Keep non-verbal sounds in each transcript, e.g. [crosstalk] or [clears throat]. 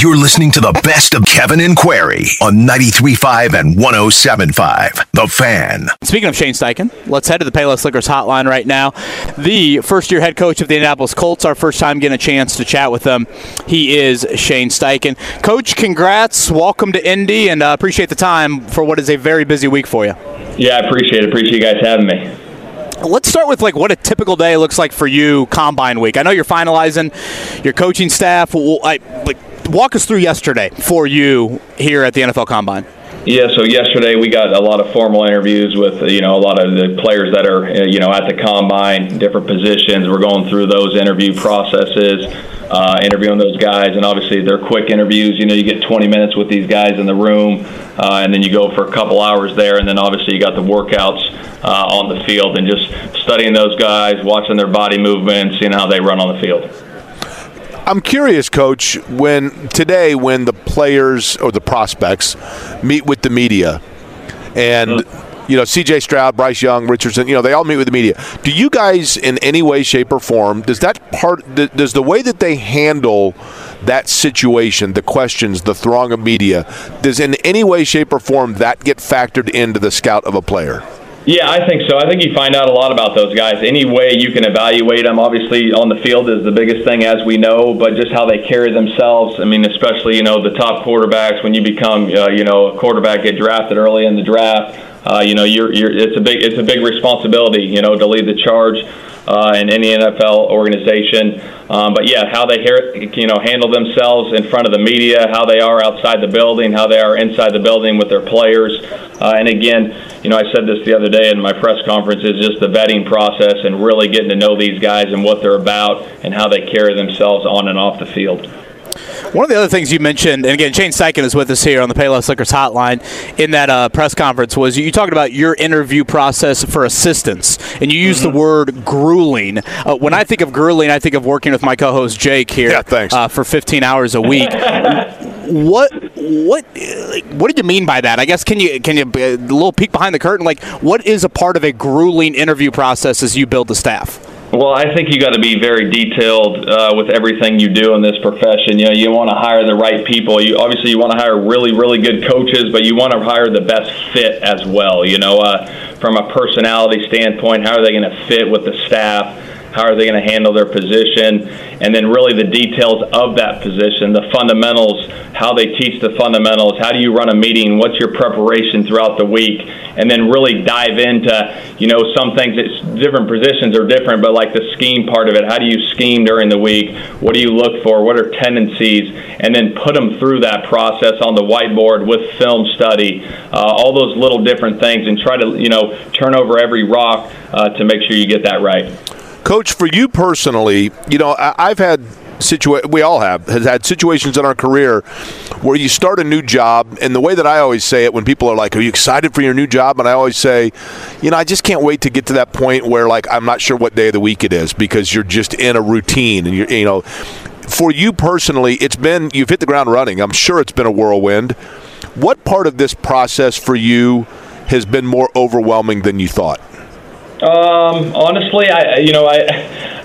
You're listening to the best of Kevin and Query on 93.5 and 107.5. The Fan. Speaking of Shane Steichen, let's head to the Payless Liquors hotline right now. The first year head coach of the Indianapolis Colts, our first time getting a chance to chat with them. He is Shane Steichen. Coach, congrats. Welcome to Indy and uh, appreciate the time for what is a very busy week for you. Yeah, I appreciate it. Appreciate you guys having me. Let's start with like what a typical day looks like for you combine week. I know you're finalizing your coaching staff. I, like, walk us through yesterday for you here at the NFL Combine. Yeah, so yesterday we got a lot of formal interviews with you know a lot of the players that are you know at the combine, different positions. We're going through those interview processes, uh, interviewing those guys, and obviously they're quick interviews. You know, you get 20 minutes with these guys in the room, uh, and then you go for a couple hours there, and then obviously you got the workouts uh, on the field, and just studying those guys, watching their body movements, seeing how they run on the field. I'm curious, Coach, when today when the players or the prospects meet with the media, and you know C.J. Stroud, Bryce Young, Richardson, you know they all meet with the media. Do you guys, in any way, shape, or form, does that part, does the way that they handle that situation, the questions, the throng of media, does in any way, shape, or form that get factored into the scout of a player? Yeah, I think so. I think you find out a lot about those guys. Any way you can evaluate them, obviously on the field is the biggest thing, as we know, but just how they carry themselves. I mean, especially you know the top quarterbacks when you become uh, you know a quarterback get drafted early in the draft. Uh, you know, you're, you're it's a big it's a big responsibility. You know, to lead the charge uh, in any NFL organization. Um, but yeah, how they you know handle themselves in front of the media, how they are outside the building, how they are inside the building with their players, uh, and again, you know, I said this the other day in my press conference is just the vetting process and really getting to know these guys and what they're about and how they carry themselves on and off the field. One of the other things you mentioned, and again, Shane Steichen is with us here on the Payless Liquors hotline in that uh, press conference, was you talked about your interview process for assistants, and you used mm-hmm. the word grueling. Uh, when I think of grueling, I think of working with my co-host Jake here yeah, thanks. Uh, for 15 hours a week. [laughs] what what what did you mean by that? I guess can you can you a little peek behind the curtain? Like, what is a part of a grueling interview process as you build the staff? Well, I think you got to be very detailed uh, with everything you do in this profession. You know, you want to hire the right people. You obviously you want to hire really, really good coaches, but you want to hire the best fit as well. You know, uh, from a personality standpoint, how are they going to fit with the staff? How are they going to handle their position? And then, really, the details of that position, the fundamentals, how they teach the fundamentals, how do you run a meeting, what's your preparation throughout the week, and then really dive into, you know, some things, it's different positions are different, but like the scheme part of it, how do you scheme during the week? What do you look for? What are tendencies? And then put them through that process on the whiteboard with film study, uh, all those little different things, and try to, you know, turn over every rock uh, to make sure you get that right. Coach, for you personally, you know, I've had situa- we all have has had situations in our career where you start a new job and the way that I always say it when people are like are you excited for your new job? And I always say you know I just can't wait to get to that point where like I'm not sure what day of the week it is because you're just in a routine and you're you know. For you personally it's been you've hit the ground running. I'm sure it's been a whirlwind. What part of this process for you has been more overwhelming than you thought um, honestly, I you know I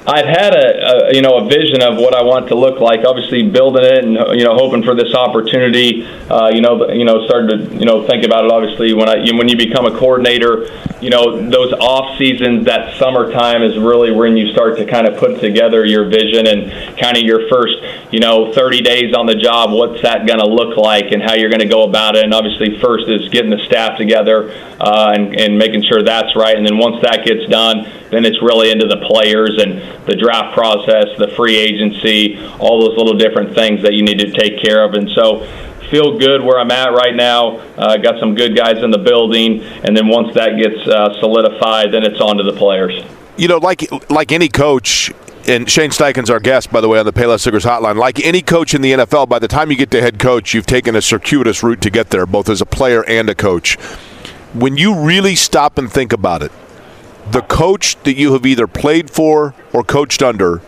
I've had a, a, you know a vision of what I want to look like. Obviously, building it and you know hoping for this opportunity. Uh, you know you know started to you know think about it. Obviously, when I when you become a coordinator, you know those off seasons, that summertime is really when you start to kind of put together your vision and kind of your first you know 30 days on the job. What's that going to look like and how you're going to go about it. And obviously, first is getting the staff together uh, and and making sure that's right. And then once that gets done, then it's really into the players and the draft process, the free agency, all those little different things that you need to take care of. And so, feel good where I'm at right now. Uh, got some good guys in the building, and then once that gets uh, solidified, then it's on to the players. You know, like like any coach, and Shane Steichen's our guest, by the way, on the Payless Liquors Hotline. Like any coach in the NFL, by the time you get to head coach, you've taken a circuitous route to get there, both as a player and a coach. When you really stop and think about it, the coach that you have either played for or coached under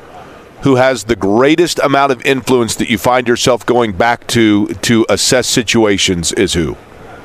who has the greatest amount of influence that you find yourself going back to to assess situations is who?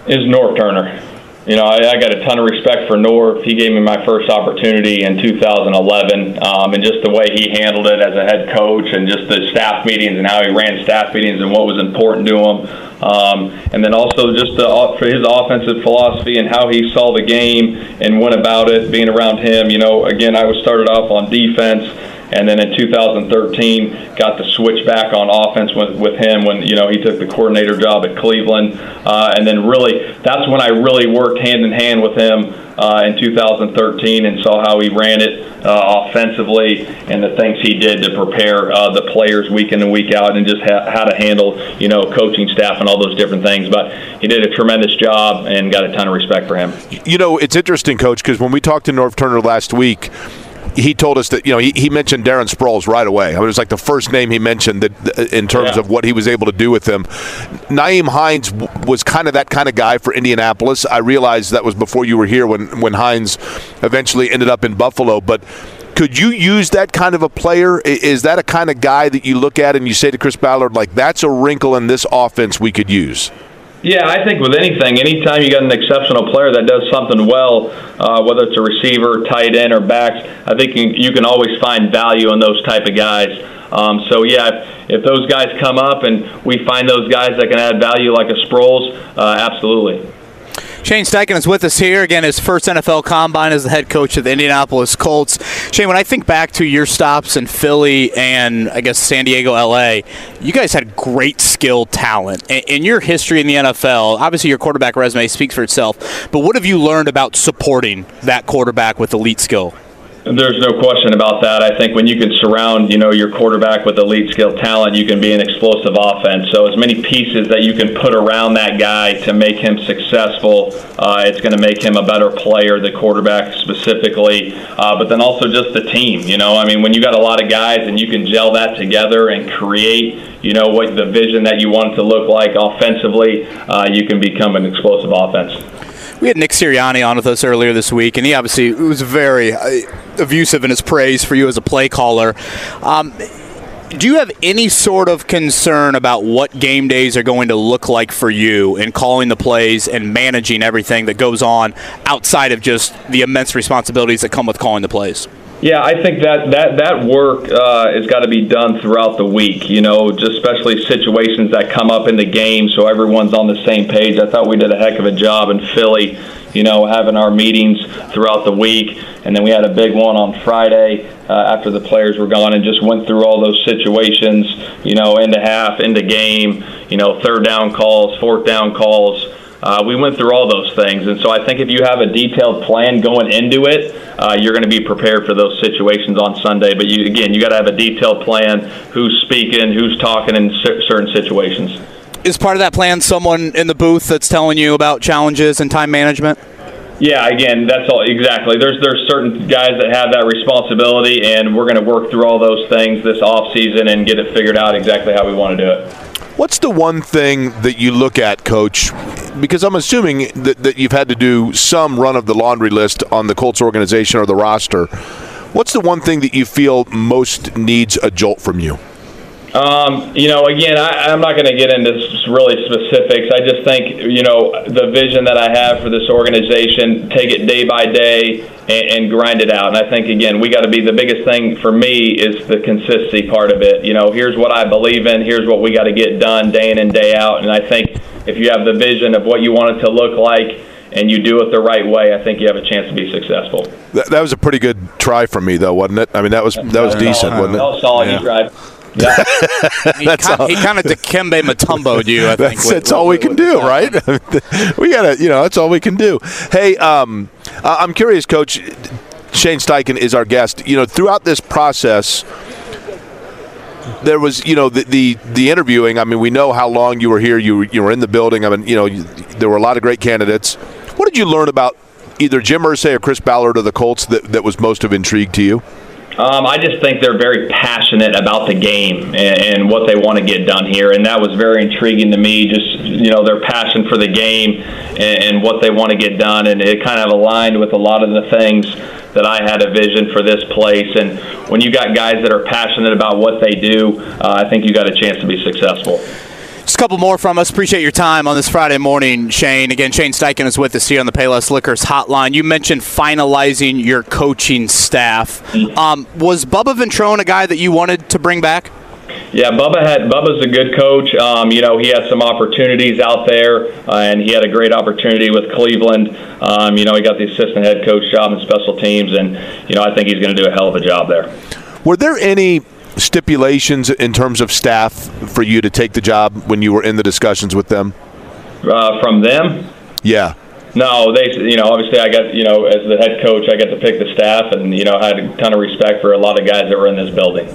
Is Norv Turner. You know, I, I got a ton of respect for Norv. He gave me my first opportunity in 2011, um, and just the way he handled it as a head coach, and just the staff meetings and how he ran staff meetings and what was important to him. Um, and then also just the, for his offensive philosophy and how he saw the game and went about it, being around him. You know, again, I was started off on defense and then in 2013 got to switch back on offense with, with him when you know he took the coordinator job at Cleveland, uh, and then really that's when I really worked hand in hand with him uh, in 2013 and saw how he ran it uh, offensively and the things he did to prepare uh, the players week in and week out and just ha- how to handle you know coaching staff and all those different things. But he did a tremendous job and got a ton of respect for him. You know, it's interesting, Coach, because when we talked to Norv Turner last week he told us that you know he, he mentioned Darren Sproles right away. I mean, it was like the first name he mentioned that in terms yeah. of what he was able to do with him. Nyheim Hines was kind of that kind of guy for Indianapolis. I realized that was before you were here when when Hines eventually ended up in Buffalo, but. Could you use that kind of a player? Is that a kind of guy that you look at and you say to Chris Ballard, like, that's a wrinkle in this offense we could use? Yeah, I think with anything, anytime you got an exceptional player that does something well, uh, whether it's a receiver, tight end, or backs, I think you, can always find value in those type of guys. Um, so yeah, if, if, those guys come up and we find those guys that can add value like a Sproles, uh, absolutely. Shane Steichen is with us here again. His first NFL combine as the head coach of the Indianapolis Colts. Shane, when I think back to your stops in Philly and I guess San Diego, LA, you guys had great skill talent. In your history in the NFL, obviously your quarterback resume speaks for itself. But what have you learned about supporting that quarterback with elite skill? There's no question about that. I think when you can surround, you know, your quarterback with elite skill talent, you can be an explosive offense. So as many pieces that you can put around that guy to make him successful, uh, it's going to make him a better player, the quarterback specifically, uh, but then also just the team. You know, I mean, when you got a lot of guys and you can gel that together and create, you know, what the vision that you want it to look like offensively, uh, you can become an explosive offense. We had Nick Sirianni on with us earlier this week, and he obviously was very uh, effusive in his praise for you as a play caller. Um, do you have any sort of concern about what game days are going to look like for you in calling the plays and managing everything that goes on outside of just the immense responsibilities that come with calling the plays? Yeah, I think that that that work uh, has got to be done throughout the week. You know, just especially situations that come up in the game, so everyone's on the same page. I thought we did a heck of a job in Philly. You know, having our meetings throughout the week, and then we had a big one on Friday uh, after the players were gone, and just went through all those situations. You know, into half, into game. You know, third down calls, fourth down calls. Uh, we went through all those things, and so I think if you have a detailed plan going into it, uh, you're going to be prepared for those situations on Sunday. But you, again, you got to have a detailed plan: who's speaking, who's talking in certain situations. Is part of that plan someone in the booth that's telling you about challenges and time management? Yeah, again, that's all exactly. There's there's certain guys that have that responsibility, and we're going to work through all those things this off season and get it figured out exactly how we want to do it. What's the one thing that you look at, Coach? Because I'm assuming that, that you've had to do some run of the laundry list on the Colts organization or the roster. What's the one thing that you feel most needs a jolt from you? Um, you know, again, I, I'm not going to get into really specifics. I just think, you know, the vision that I have for this organization, take it day by day and, and grind it out. And I think, again, we got to be the biggest thing for me is the consistency part of it. You know, here's what I believe in, here's what we got to get done day in and day out. And I think if you have the vision of what you want it to look like, and you do it the right way, I think you have a chance to be successful. That, that was a pretty good try from me, though, wasn't it? I mean, that was that was decent, wasn't it? That was solid. Yeah. You yeah. [laughs] he, kind, he kind of Dikembe Mutombo you, I think. That's, with, that's all we can do, right? [laughs] we got to, you know, that's all we can do. Hey, um, I'm curious, Coach. Shane Steichen is our guest. You know, throughout this process, there was, you know, the, the, the interviewing. I mean, we know how long you were here. You were, you were in the building. I mean, you know, you, there were a lot of great candidates. What did you learn about either Jim Irsay or Chris Ballard of the Colts that, that was most of intrigue to you? Um, I just think they're very passionate about the game and, and what they want to get done here, and that was very intriguing to me. Just you know their passion for the game and, and what they want to get done, and it kind of aligned with a lot of the things that I had a vision for this place. And when you got guys that are passionate about what they do, uh, I think you got a chance to be successful. Just a couple more from us. Appreciate your time on this Friday morning, Shane. Again, Shane Steichen is with us here on the Payless Liquors hotline. You mentioned finalizing your coaching staff. Um, was Bubba Ventrone a guy that you wanted to bring back? Yeah, Bubba had Bubba's a good coach. Um, you know, he had some opportunities out there, uh, and he had a great opportunity with Cleveland. Um, you know, he got the assistant head coach job in special teams, and you know, I think he's going to do a hell of a job there. Were there any stipulations in terms of staff for you to take the job when you were in the discussions with them? Uh, from them? Yeah. No, they, you know, obviously I got, you know, as the head coach, I got to pick the staff, and you know, I had a ton of respect for a lot of guys that were in this building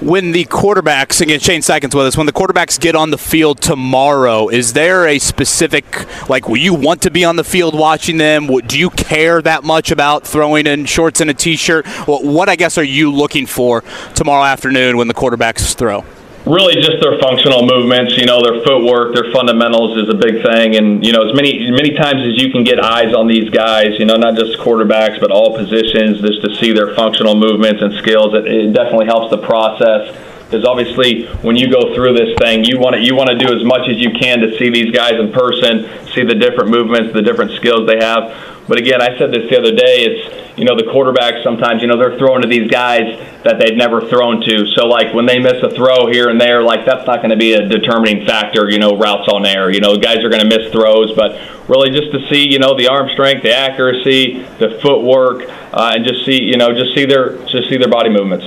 when the quarterbacks again Shane Steichen's with us when the quarterbacks get on the field tomorrow is there a specific like will you want to be on the field watching them? Do you care that much about throwing in shorts and a t-shirt? What I guess are you looking for tomorrow afternoon when the quarterbacks throw really just their functional movements, you know, their footwork, their fundamentals is a big thing. And, you know, as many many times as you can get eyes on these guys, you know, not just quarterbacks, but all positions, just to see their functional movements and skills, it, it definitely helps the process. Because obviously, when you go through this thing, you want to you want to do as much as you can to see these guys in person, see the different movements, the different skills they have. But again, I said this the other day. It's you know the quarterbacks sometimes you know they're throwing to these guys that they've never thrown to. So like when they miss a throw here and there, like that's not going to be a determining factor. You know, routes on air. You know, guys are going to miss throws, but really just to see you know the arm strength, the accuracy, the footwork, uh, and just see you know just see their just see their body movements.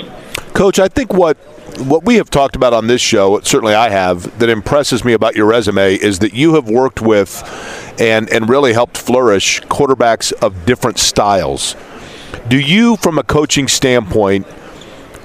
Coach, I think what what we have talked about on this show, certainly I have, that impresses me about your resume is that you have worked with and and really helped flourish quarterbacks of different styles. Do you, from a coaching standpoint,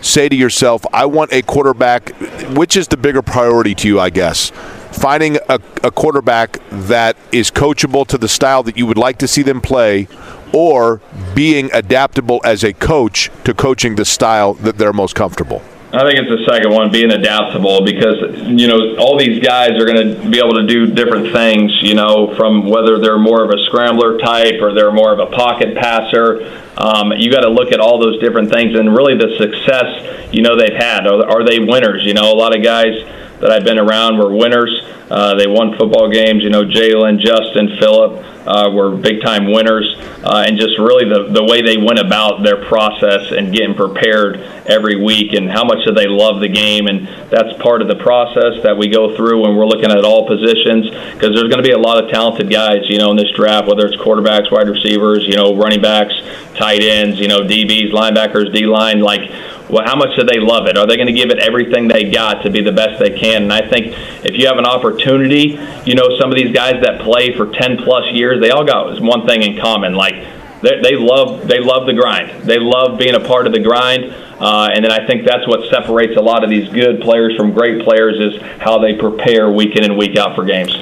say to yourself, I want a quarterback, which is the bigger priority to you, I guess? Finding a, a quarterback that is coachable to the style that you would like to see them play, or being adaptable as a coach to coaching the style that they're most comfortable? I think it's the second one, being adaptable, because you know all these guys are going to be able to do different things. You know, from whether they're more of a scrambler type or they're more of a pocket passer. Um, you got to look at all those different things and really the success you know they've had. Are, are they winners? You know, a lot of guys that I've been around were winners. Uh, they won football games. You know, Jalen, Justin, Philip uh, were big time winners, uh, and just really the the way they went about their process and getting prepared every week, and how much do they love the game, and that's part of the process that we go through when we're looking at all positions, because there's going to be a lot of talented guys, you know, in this draft, whether it's quarterbacks, wide receivers, you know, running backs, tight ends, you know, DBs, linebackers, D line, like well, how much do they love it? Are they going to give it everything they got to be the best they can? And I think if you have an opportunity, you know, some of these guys that play for 10 plus years, they all got one thing in common. Like, they, they love they love the grind. They love being a part of the grind, uh, and then I think that's what separates a lot of these good players from great players is how they prepare week in and week out for games.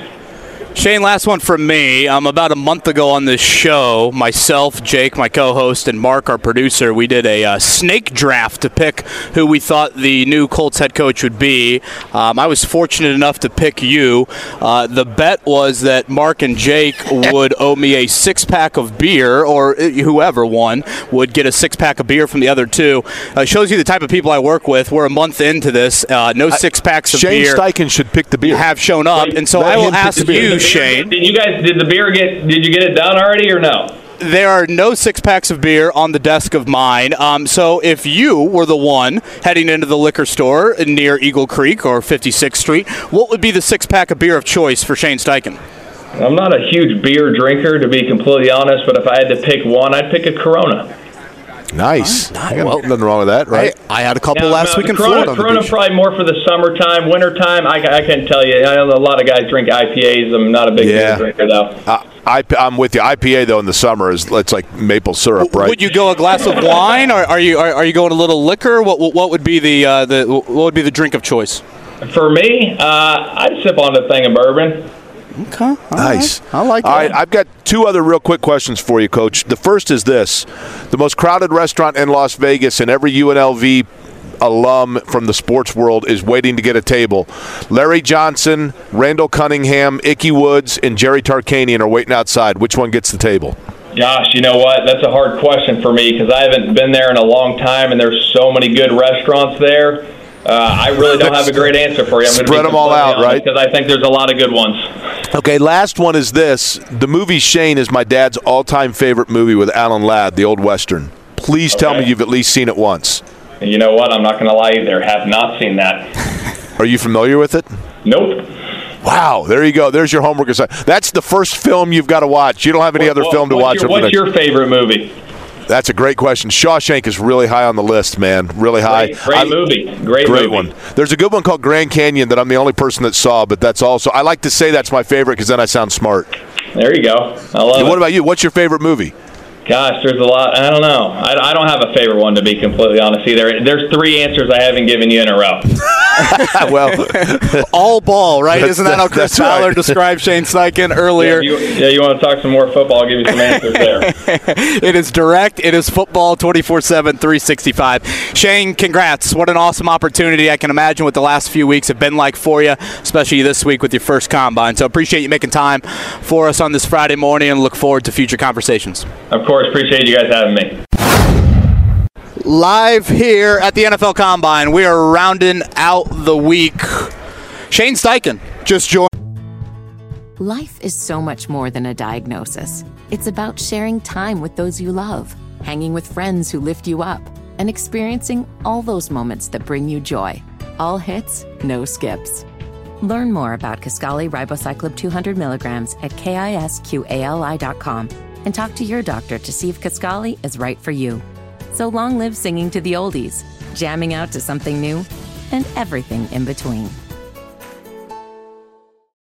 Shane, last one from me. Um, about a month ago on this show, myself, Jake, my co-host, and Mark, our producer, we did a uh, snake draft to pick who we thought the new Colts head coach would be. Um, I was fortunate enough to pick you. Uh, the bet was that Mark and Jake [laughs] would owe me a six-pack of beer, or uh, whoever won would get a six-pack of beer from the other two. Uh, shows you the type of people I work with. We're a month into this. Uh, no six packs of Shane beer. Shane Steichen should pick the beer. Have shown up, and so I will ask you Shane. Did you guys did the beer get? Did you get it done already or no? there are no six packs of beer on the desk of mine. Um, so if you were the one heading into the liquor store near Eagle Creek or 56th Street, what would be the six pack of beer of choice for Shane Steichen? I'm not a huge beer drinker, to be completely honest, but if I had to pick one, I'd pick a Corona. Nice. nice. Well, nothing wrong with that, right? I, I had a couple yeah, last week in Corona, Florida. Corona probably more for the summertime, wintertime. I, I can tell you. I know a lot of guys drink IPAs. I'm not a big yeah. beer drinker though. Uh, I, am with you. IPA though in the summer is it's like maple syrup, right? Would you go a glass of wine, or are you are, are you going a little liquor? What what would be the uh, the what would be the drink of choice? For me, uh, I'd sip on a thing of bourbon. Okay. All Nice. right. I like All that. right, I've got two other real quick questions for you, Coach. The first is this: the most crowded restaurant in Las Vegas, and every UNLV alum from the sports world is waiting to get a table. Larry Johnson, Randall Cunningham, Ickey Woods, and Jerry Tarkanian are waiting outside. Which one gets the table? Gosh, you know what? That's a hard question for me because I haven't been there in a long time, and there's so many good restaurants there. Uh, I really don't have a great answer for you. I'm Spread them all out, right? Because I think there's a lot of good ones. Okay, last one is this: the movie Shane is my dad's all-time favorite movie with Alan Ladd, the old western. Please tell me you've at least seen it once. You know what? I'm not going to lie either. Have not seen that. Are you familiar with it? Nope. Wow, there you go. There's your homework assignment. That's the first film you've got to watch. You don't have any other What- film to watch. Your, what's your favorite movie? That's a great question. Shawshank is really high on the list, man. Really high. Great, great I- movie. Great, Great movie. one. There's a good one called Grand Canyon that I'm the only person that saw, but that's also I like to say that's my favorite because then I sound smart. There you go. I love it. what it. about you? What's your favorite movie? Gosh, there's a lot. I don't know. I, I don't have a favorite one to be completely honest either. There's three answers I haven't given you in a row. [laughs] [laughs] well, All ball, right? That's- Isn't that how Chris that's right. Described Shane Steichen earlier? Yeah, you, yeah, you want to talk some more football? I'll give you some answers there. [laughs] It is direct. It is football 24 7, 365. Shane, congrats. What an awesome opportunity. I can imagine what the last few weeks have been like for you, especially this week with your first combine. So appreciate you making time for us on this Friday morning and look forward to future conversations. Of course, appreciate you guys having me. Live here at the NFL Combine, we are rounding out the week. Shane Steichen just joined. Life is so much more than a diagnosis. It's about sharing time with those you love, hanging with friends who lift you up, and experiencing all those moments that bring you joy. All hits, no skips. Learn more about Kisqali Ribociclib 200 milligrams at kisqali.com and talk to your doctor to see if Kisqali is right for you. So long live singing to the oldies, jamming out to something new, and everything in between.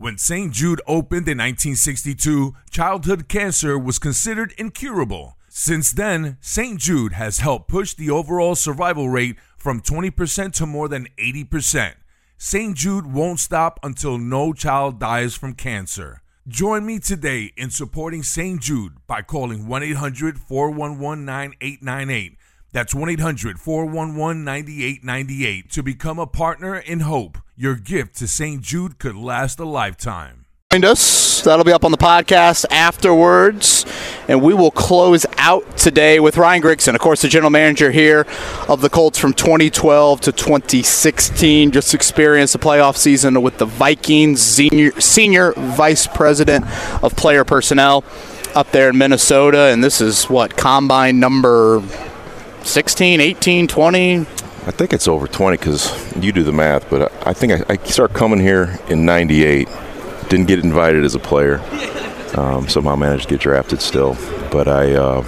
When St. Jude opened in 1962, childhood cancer was considered incurable. Since then, St. Jude has helped push the overall survival rate from 20% to more than 80%. St. Jude won't stop until no child dies from cancer. Join me today in supporting St. Jude by calling 1 800 411 9898. That's 1 800 411 9898 to become a partner in hope. Your gift to St. Jude could last a lifetime. Joined us. That'll be up on the podcast afterwards. And we will close out today with Ryan Grigson, of course, the general manager here of the Colts from 2012 to 2016. Just experienced a playoff season with the Vikings, senior, senior vice president of player personnel up there in Minnesota. And this is what, combine number 16, 18, 20? I think it's over 20 because you do the math, but I I think I, I started coming here in 98. Didn't get invited as a player. Um, somehow managed to get drafted still. But I, uh,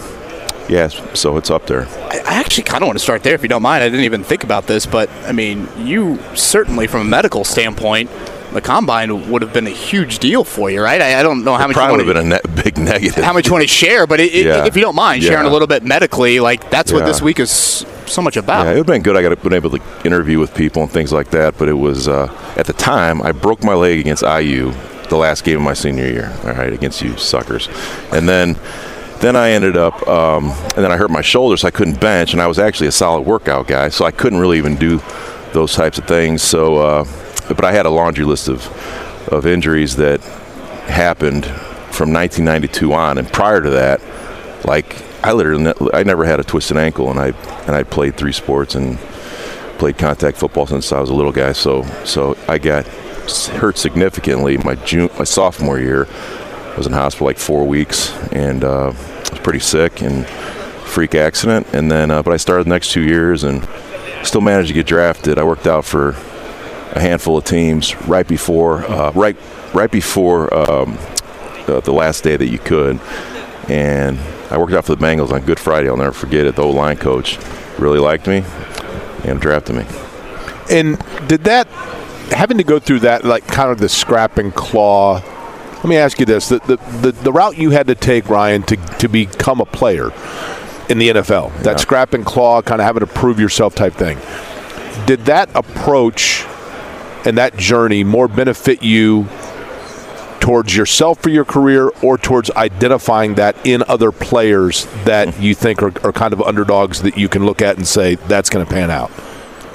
yeah, so it's up there. I I actually kind of want to start there if you don't mind. I didn't even think about this, but I mean, you certainly, from a medical standpoint, the combine would have been a huge deal for you, right? I, I don't know how much you Probably would have been a ne- [laughs] big negative. how much you want to share, but it, it- Yeah. if you don't mind sharing Yeah. a little bit medically, like that's what this week is so much about. Yeah, it would have been good. I got been able to interview with people and things like that. But it was uh, at the time I broke my leg against IU, the last game of my senior year. All right, against you suckers, and then then I ended up um, and then I hurt my shoulder, so I couldn't bench, and I was actually a solid workout guy, so I couldn't really even do those types of things. So, uh, but I had a laundry list of of injuries that happened from 1992 on, and prior to that, like I literally I never had a twisted ankle, and I and I played three sports and played contact football since I was a little guy. So so I got hurt significantly my June my sophomore year. I was in hospital like four weeks and uh, I was pretty sick and freak accident. And then uh, but I started the next two years and still managed to get drafted. I worked out for a handful of teams right before uh, right right before um, the, the last day that you could and I worked out for the Bengals on Good Friday. I'll never forget it. The old line coach really liked me and drafted me. And did that having to go through that like kind of the scrap and claw? Let me ask you this: the the, the, the route you had to take, Ryan, to to become a player in the NFL, that yeah. scrap and claw, kind of having to prove yourself type thing. Did that approach and that journey more benefit you towards yourself for your career or towards identifying that in other players that you think are, are kind of underdogs that you can look at and say that's going to pan out?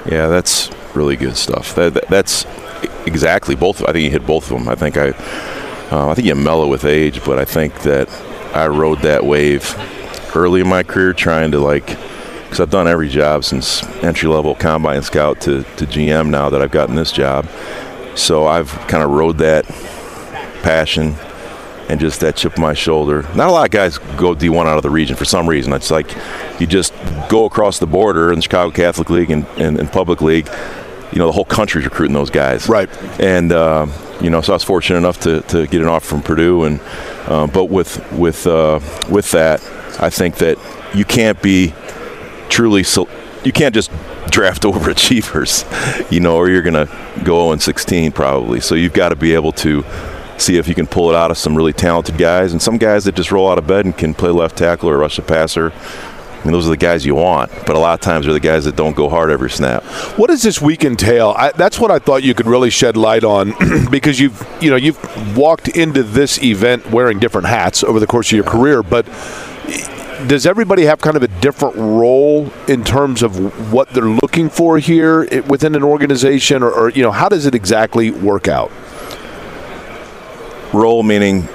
Yeah, that's really good stuff. That, that, that's exactly both. I think you hit both of them. I think I, uh, I think you mellow with age, but I think that I rode that wave early in my career, trying to like, because I've done every job since entry level combine scout to, to GM now that I've gotten this job. So I've kind of rode that passion and just that chip on my shoulder. Not a lot of guys go D1 out of the region for some reason. It's like you just go across the border in the Chicago Catholic League and, and, and Public League. You know, the whole country's recruiting those guys. Right. And, uh, you know, so I was fortunate enough to, to get an offer from Purdue. And, uh, but with, with, uh, with that, I think that you can't be truly, so, you can't just draft [laughs] overachievers, you know, or you're going to go 0 16 probably. So you've got to be able to see if you can pull it out of some really talented guys and some guys that just roll out of bed and can play left tackle or rush the passer. I mean, those are the guys you want, but a lot of times they're the guys that don't go hard every snap. What does this week entail? I, that's what I thought you could really shed light on [clears throat] because you've you know you've walked into this event wearing different hats over the course of your career, but does everybody have kind of a different role in terms of what they're looking for here within an organization, or, or you know how does it exactly work out? role meaning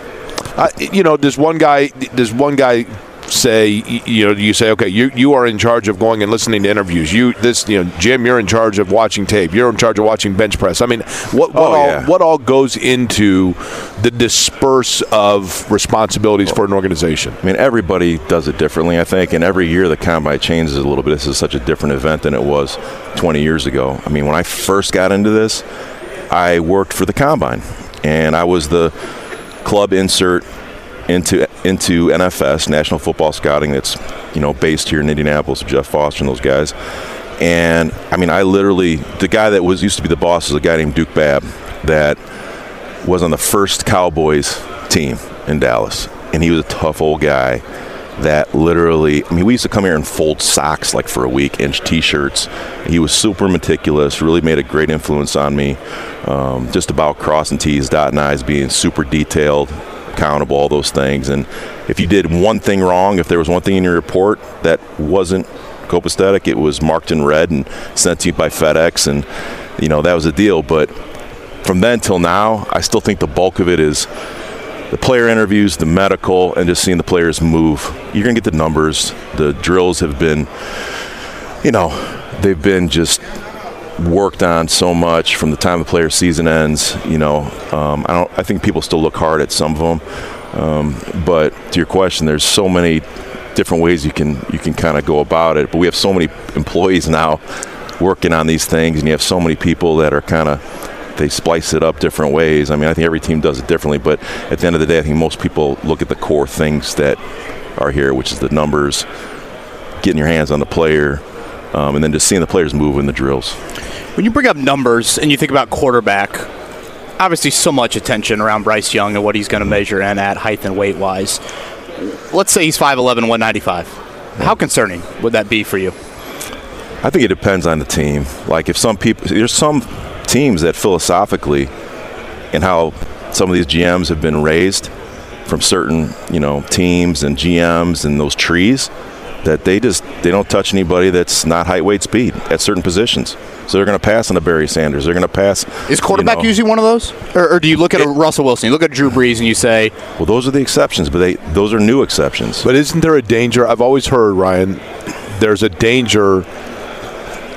uh, you know does one guy does one guy say you know you say okay you you are in charge of going and listening to interviews. You this you know Jim you're in charge of watching tape. You're in charge of watching bench press. I mean what what oh, all yeah. what all goes into the disperse of responsibilities well, for an organization? I mean everybody does it differently I think and every year the combine changes a little bit. This is such a different event than it was 20 years ago. I mean when I first got into this I worked for the combine and I was the club insert into into NFS National Football Scouting that's you know based here in Indianapolis Jeff Foster and those guys and I mean I literally the guy that was used to be the boss is a guy named Duke Babb that was on the first Cowboys team in Dallas and he was a tough old guy that literally, I mean, we used to come here and fold socks like for a week, inch t-shirts. He was super meticulous, really made a great influence on me. Um, just about crossing T's, dotting I's, being super detailed, accountable, all those things. And if you did one thing wrong, if there was one thing in your report that wasn't copacetic, it was marked in red and sent to you by FedEx, and you know that was a deal. But from then till now, I still think the bulk of it is the player interviews, the medical, and just seeing the players move. You're to get the numbers. The drills have been, you know, they've been just worked on so much from the time the player season ends. You know, um, I don't. I think people still look hard at some of them, um, but to your question, there's so many different ways you can you can kind of go about it. But we have so many employees now working on these things, and you have so many people that are kind of they splice it up different ways. I mean, I think every team does it differently, but at the end of the day, I think most people look at the core things that are here, which is the numbers, getting your hands on the player, um, and then just seeing the players move in the drills. When you bring up numbers and you think about quarterback, obviously so much attention around Bryce Young and what he's going to measure and at height and weight wise. Let's say he's 5'11, 195. How concerning would that be for you? I think it depends on the team. Like if some people, there's some teams that philosophically and how some of these GMs have been raised from certain, you know, teams and GMs and those trees that they just they don't touch anybody that's not height, weight, speed at certain positions. So they're going to pass on the Barry Sanders. They're going to pass. Is quarterback you know, usually one of those, or, or do you look at a Russell Wilson, you look at Drew Brees, and you say, Well, those are the exceptions, but they those are new exceptions. But isn't there a danger? I've always heard, Ryan, there's a danger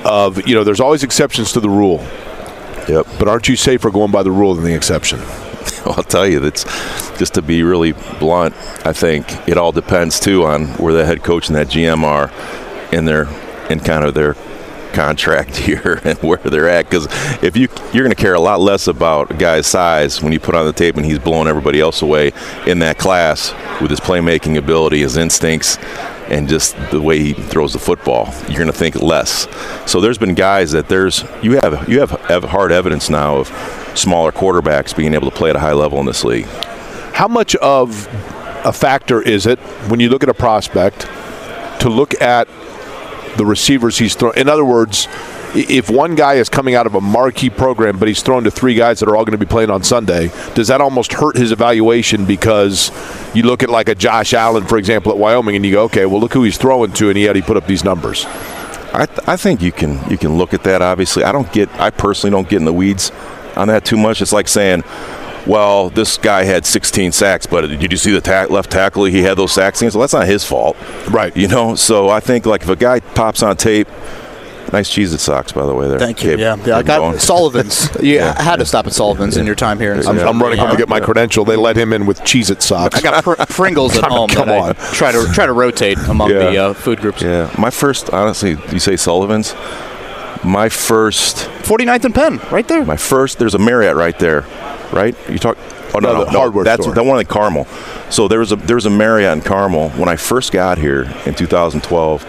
of, you know, there's always exceptions to the rule. Yep. But aren't you safer going by the rule than the exception? [laughs] I'll tell you, that's just to be really blunt. I think it all depends too on where the head coach and that GM are in their in kind of their contract [laughs] here and where they're at. Because if you you're going to care a lot less about a guy's size when you put on the tape and he's blowing everybody else away in that class with his playmaking ability, his instincts, and just the way he throws the football. You're going to think less. So there's been guys that there's you have you have, have hard evidence now of smaller quarterbacks being able to play at a high level in this league. How much of a factor is it when you look at a prospect to look at the receivers he's throwing? In other words, if one guy is coming out of a marquee program, but he's thrown to three guys that are all going to be playing on Sunday, does that almost hurt his evaluation because you look at like a Josh Allen, for example, at Wyoming, and you go, okay, well, look who he's throwing to, and yet he put up these numbers. I, th- I think you can you can look at that. Obviously, I don't get. I personally don't get in the weeds on that too much. It's like saying, "Well, this guy had 16 sacks, but did you see the ta- left tackle? He had those sacks." Well, that's not his fault, Right. You know. So I think like if a guy pops on tape, nice Cheez-It socks, by the way. There. "Thank you." Gabe- yeah, yeah. I got Bowen. Sullivan's. [laughs] You had to stop at Sullivan's in your time here. I'm, I'm running home to get my Yeah. credential. They let him in with Cheez-It socks. I got pr- Pringles at [laughs] home. Come that I on. try to try to rotate among Yeah. the uh, food groups. Yeah, my first. Honestly, you say Sullivan's. My first 49th and Penn, right there. My first, there's a Marriott right there, right? You talk. Oh no, No, no, hardware that's store. the one in Carmel. So there was a there was a Marriott in Carmel when I first got here in 2012.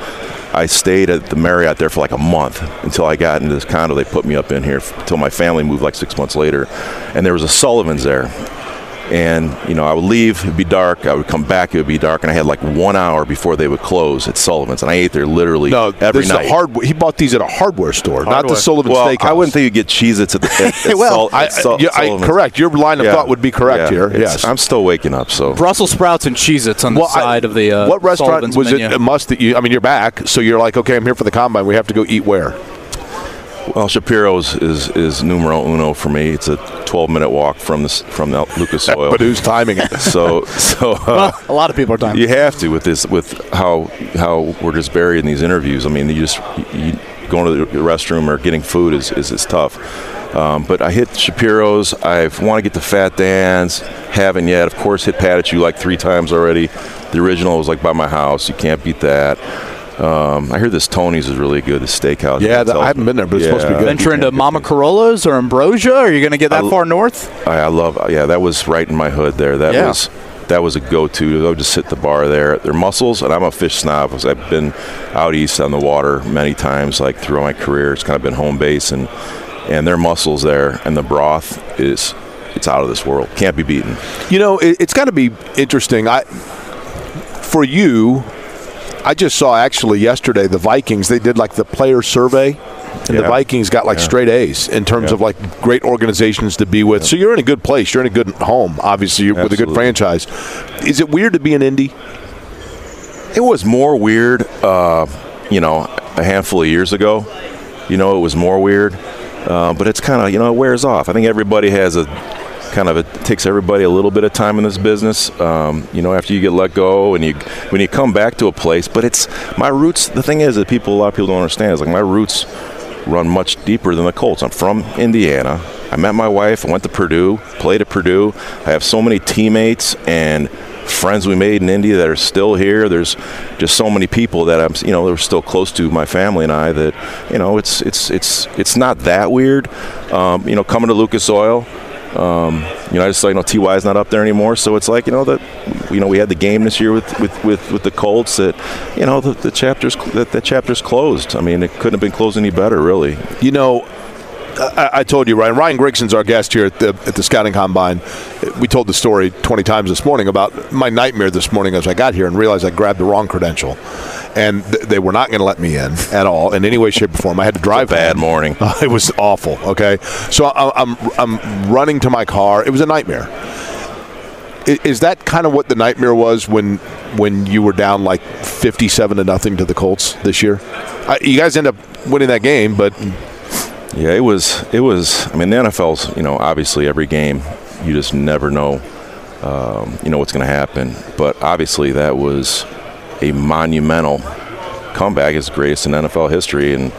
I stayed at the Marriott there for like a month until I got into this condo. They put me up in here until my family moved like six months later, and there was a Sullivan's there. And you know, I would leave, it'd be dark. I would come back, it would be dark, and I had like one hour before they would close at Sullivan's, and I ate there literally No, every this night. is a hardware. He bought these at a hardware store, not the Hardware. Sullivan well, Steakhouse. I wouldn't think you'd get Cheez-Its at the at, at [laughs] Well, Sul- I, at Sul- yeah, I- correct. Your line of Yeah. thought would be correct Yeah, here. Yes. I'm still waking up, so Brussels sprouts and Cheez-Its on the Well, I- side of the uh, what restaurant Sullivan's was menu. it a must that you? I mean, you're back, so you're like, okay, I'm here for the combine. We have to go eat where? Well, Shapiro's is is numero uno for me. It's a 12 minute walk from the from the Lucas Oil. But who's timing it? so [laughs] so uh, Well, a lot of people are talking. you have to with this with how how we're just buried in these interviews. I mean, you just you, going to the restroom or getting food is is, is tough. Um, but I hit Shapiro's. I want to get to Fat Dan's. Haven't yet. Of course, hit Patachou like three times already. The original was like by my house. You can't beat that. Um, I hear this Tony's is really good. The steakhouse. Yeah, that- I haven't been there, but it's supposed to be good. Venture into Mama Carolla's or Ambrosia? Are you going to get that I- far north? I, I love. Yeah, that was right in my hood there. That Yeah. was that was a go-to. I would just sit at the bar there. Their mussels, and I'm a fish snob because I've been out east on the water many times, like throughout my career. It's kind of been home base, and and their mussels there and the broth is it's out of this world. Can't be beaten. You know, it, it's got to be interesting. I for you, I just saw actually yesterday the Vikings. They did like the player survey. And the Vikings got like Yeah. straight A's in terms Yeah. of like great organizations to be with. So you're in a good place. You're in a good home, obviously, you're with a good franchise. Is it weird to be an indie? It was more weird, uh, you know, a handful of years ago. You know, it was more weird, uh, but it's kind of you know it wears off. I think everybody has a kind of it takes everybody a little bit of time in this business. Um, you know, after you get let go and you when you come back to a place, but it's my roots. The thing is that people a lot of people don't understand is like my roots run much deeper than the Colts. I'm from Indiana. I met my wife. I went to Purdue, played at Purdue. I have so many teammates and friends we made in India that are still here. There's just so many people that I'm, you know, they're still close to my family and I. That you know, it's it's it's it's not that weird. Um, you know, coming to Lucas Oil. Um, you know, I just saw, you know, Ty is not up there anymore, so it's like, you know, that, you know, we had the game this year with with, with, with the Colts. That, you know, the, the chapters that the chapter's closed. I mean, it couldn't have been closed any better, really. You know, I, told you, Ryan. Ryan Grigson's our guest here at the at the scouting combine. We told the story 20 times this morning about my nightmare this morning as I got here and realized I grabbed the wrong credential, and th- they were not going to let me in at all in any way, shape, or form. I had to drive. bad morning. [laughs] it was awful. Okay, so I, I'm I'm running to my car. It was a nightmare. I- Is that kind of what the nightmare was when when you were down like 57 to nothing to the Colts this year? I, you guys end up winning that game, but Yeah, it was. It was. I mean, the NFL's. You know, obviously every game, you just never know. Um, you know what's going to happen. But obviously, that was a monumental comeback. The greatest in NFL history, and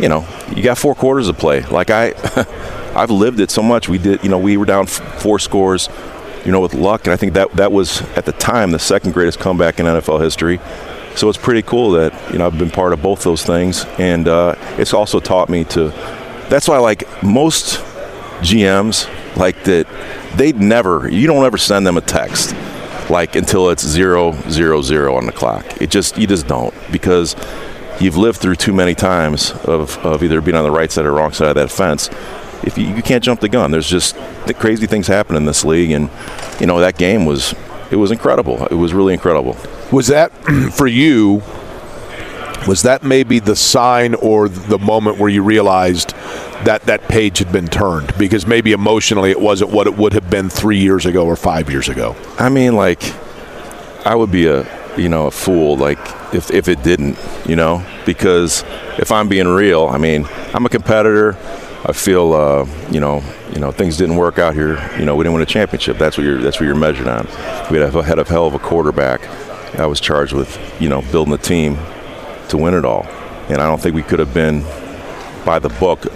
you know, you got four quarters to play. Like I, [laughs] I've lived it so much. We did. You know, we were down four scores. You know, with luck, and I think that that was at the time the second greatest comeback in NFL history. So it's pretty cool that you know I've been part of both those things, and uh, it's also taught me to. That's why, like most GMs, like that, they'd never. You don't ever send them a text, like until it's zero zero zero on the clock. It just you just don't because you've lived through too many times of, of either being on the right side or wrong side of that fence. If you, you can't jump the gun, there's just the crazy things happen in this league, and you know that game was it was incredible. It was really incredible. Was that [clears throat] for you? Was that maybe the sign or the moment where you realized that that page had been turned? Because maybe emotionally it wasn't what it would have been three years ago or five years ago. I mean, like, I would be a you know a fool like if if it didn't, you know, because if I'm being real, I mean, I'm a competitor. I feel, uh, you know, you know, things didn't work out here. You know, we didn't win a championship. That's what you're. That's what you're measured on. We had a, had a hell of a quarterback. I was charged with, you know, building a team to win it all, and I don't think we could have been by the book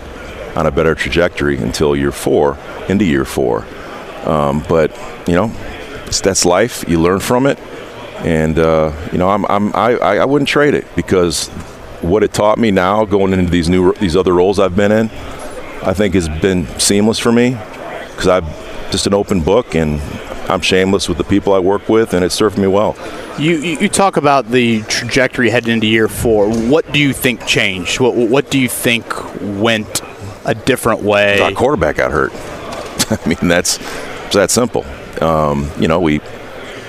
on a better trajectory until year four, into year four. Um, but you know, that's life. You learn from it, and uh, you know, I'm, I'm I, I wouldn't trade it because what it taught me now going into these new these other roles I've been in I think has been seamless for me because I'm just an open book and I'm shameless with the people I work with, and it served me well. You you talk about the trajectory heading into year four. What do you think changed? What what do you think went a different way? Our quarterback got hurt. [laughs] I mean, that's it's that simple. Um, you know, we,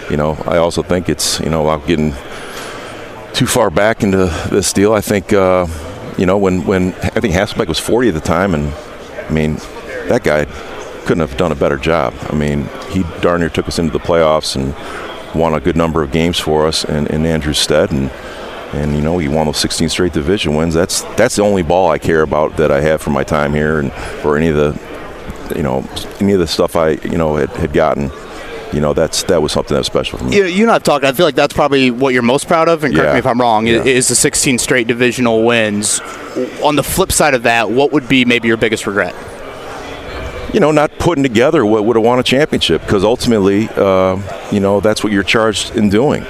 you know, I also think it's you know, without getting too far back into this deal, I think. Uh, you know, when, when I think Hasselbeck was 40 at the time, and I mean, that guy couldn't have done a better job. I mean, he darn near took us into the playoffs and won a good number of games for us in, in Andrew's stead. And, and you know, he won those 16 straight division wins. That's that's the only ball I care about that I have from my time here, and for any of the, you know, any of the stuff I you know had, had gotten you know that's that was something that was special for me. You, you and I've talked. I feel like that's probably what you're most proud of. And correct Yeah. me if I'm wrong. Yeah. Is the 16 straight divisional wins. On the flip side of that, what would be maybe your biggest regret? You know, not putting together what would have won a championship because ultimately, uh, you know, that's what you're charged in doing.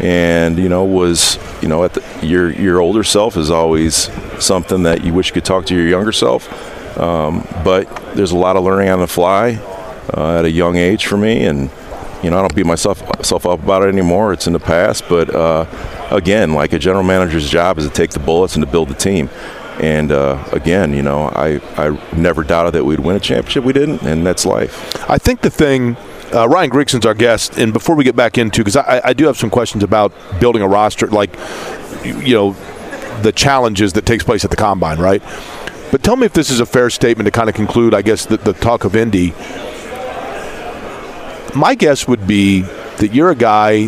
And you know, was you know, at the, your your older self is always something that you wish you could talk to your younger self. Um, but there's a lot of learning on the fly uh, at a young age for me, and you know, I don't beat myself self up about it anymore. It's in the past. But uh, again, like a general manager's job is to take the bullets and to build the team. And uh, again, you know, I, I never doubted that we'd win a championship. We didn't, and that's life. I think the thing, uh, Ryan Grigson's our guest, and before we get back into, because I, I do have some questions about building a roster, like, you you know, the challenges that takes place at the combine, right? But tell me if this is a fair statement to kind of conclude, I guess, the, the talk of Indy. My guess would be that you're a guy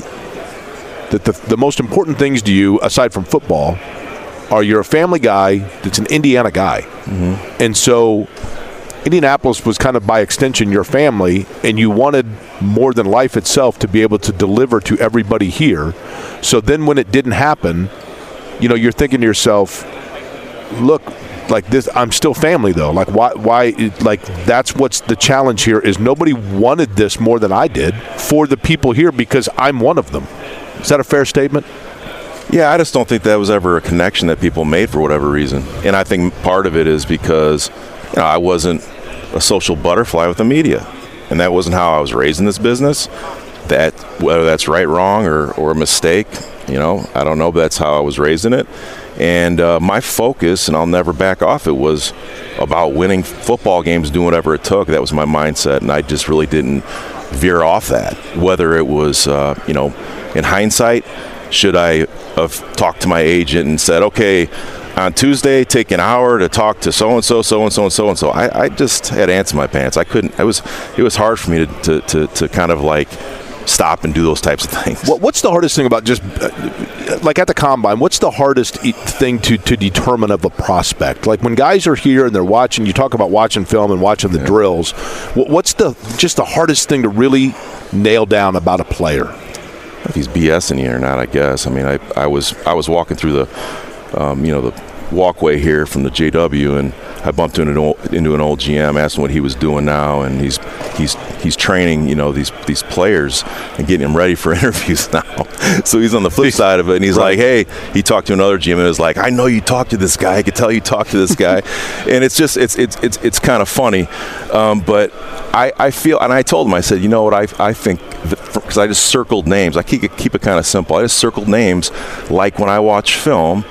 that the, the most important things to you, aside from football, are you're a family guy that's an Indiana guy. Mm-hmm. And so Indianapolis was kind of by extension your family, and you wanted more than life itself to be able to deliver to everybody here. So then when it didn't happen, you know, you're thinking to yourself, look, like this, I'm still family though. Like why, why, like that's what's the challenge here is nobody wanted this more than I did for the people here because I'm one of them. Is that a fair statement? Yeah, I just don't think that was ever a connection that people made for whatever reason. And I think part of it is because you know, I wasn't a social butterfly with the media. And that wasn't how I was raised in this business. That whether that's right, wrong, or, or a mistake, you know, I don't know, but that's how I was raised in it. And uh, my focus, and I'll never back off it, was about winning football games, doing whatever it took. That was my mindset, and I just really didn't veer off that. Whether it was, uh, you know, in hindsight, should I have talked to my agent and said, okay, on Tuesday, take an hour to talk to so and so, so and so, and so and so. I, I just had ants in my pants. I couldn't. It was it was hard for me to, to, to, to kind of like stop and do those types of [laughs] things. What, what's the hardest thing about just uh, like at the combine? What's the hardest thing to, to determine of a prospect? Like when guys are here and they're watching, you talk about watching film and watching the yeah. drills. What's the just the hardest thing to really nail down about a player? If he's BSing you or not, I guess. I mean, I, I was I was walking through the, um, you know, the walkway here from the JW, and I bumped into an old, into an old GM, asked him what he was doing now, and he's he's he's training you know these these players and getting them ready for [laughs] interviews now. so he's on the flip side of it, and he's right. like, hey, he talked to another GM and was like, I know you talked to this guy. I could tell you talked to this guy, [laughs] and it's just it's it's it's it's kind of funny, um, but I I feel and I told him I said you know what I I think because I just circled names. I keep it, keep it kind of simple. I just circled names like when I watch film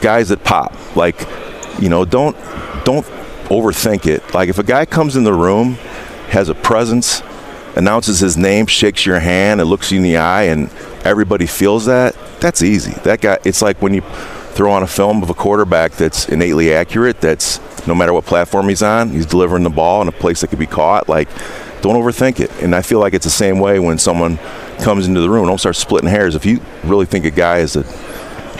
guys that pop. Like, you know, don't don't overthink it. Like if a guy comes in the room, has a presence, announces his name, shakes your hand, and looks you in the eye, and everybody feels that, that's easy. That guy, it's like when you throw on a film of a quarterback that's innately accurate, that's no matter what platform he's on, he's delivering the ball in a place that could be caught. Like, don't overthink it. And I feel like it's the same way when someone comes into the room. Don't start splitting hairs. If you really think a guy is a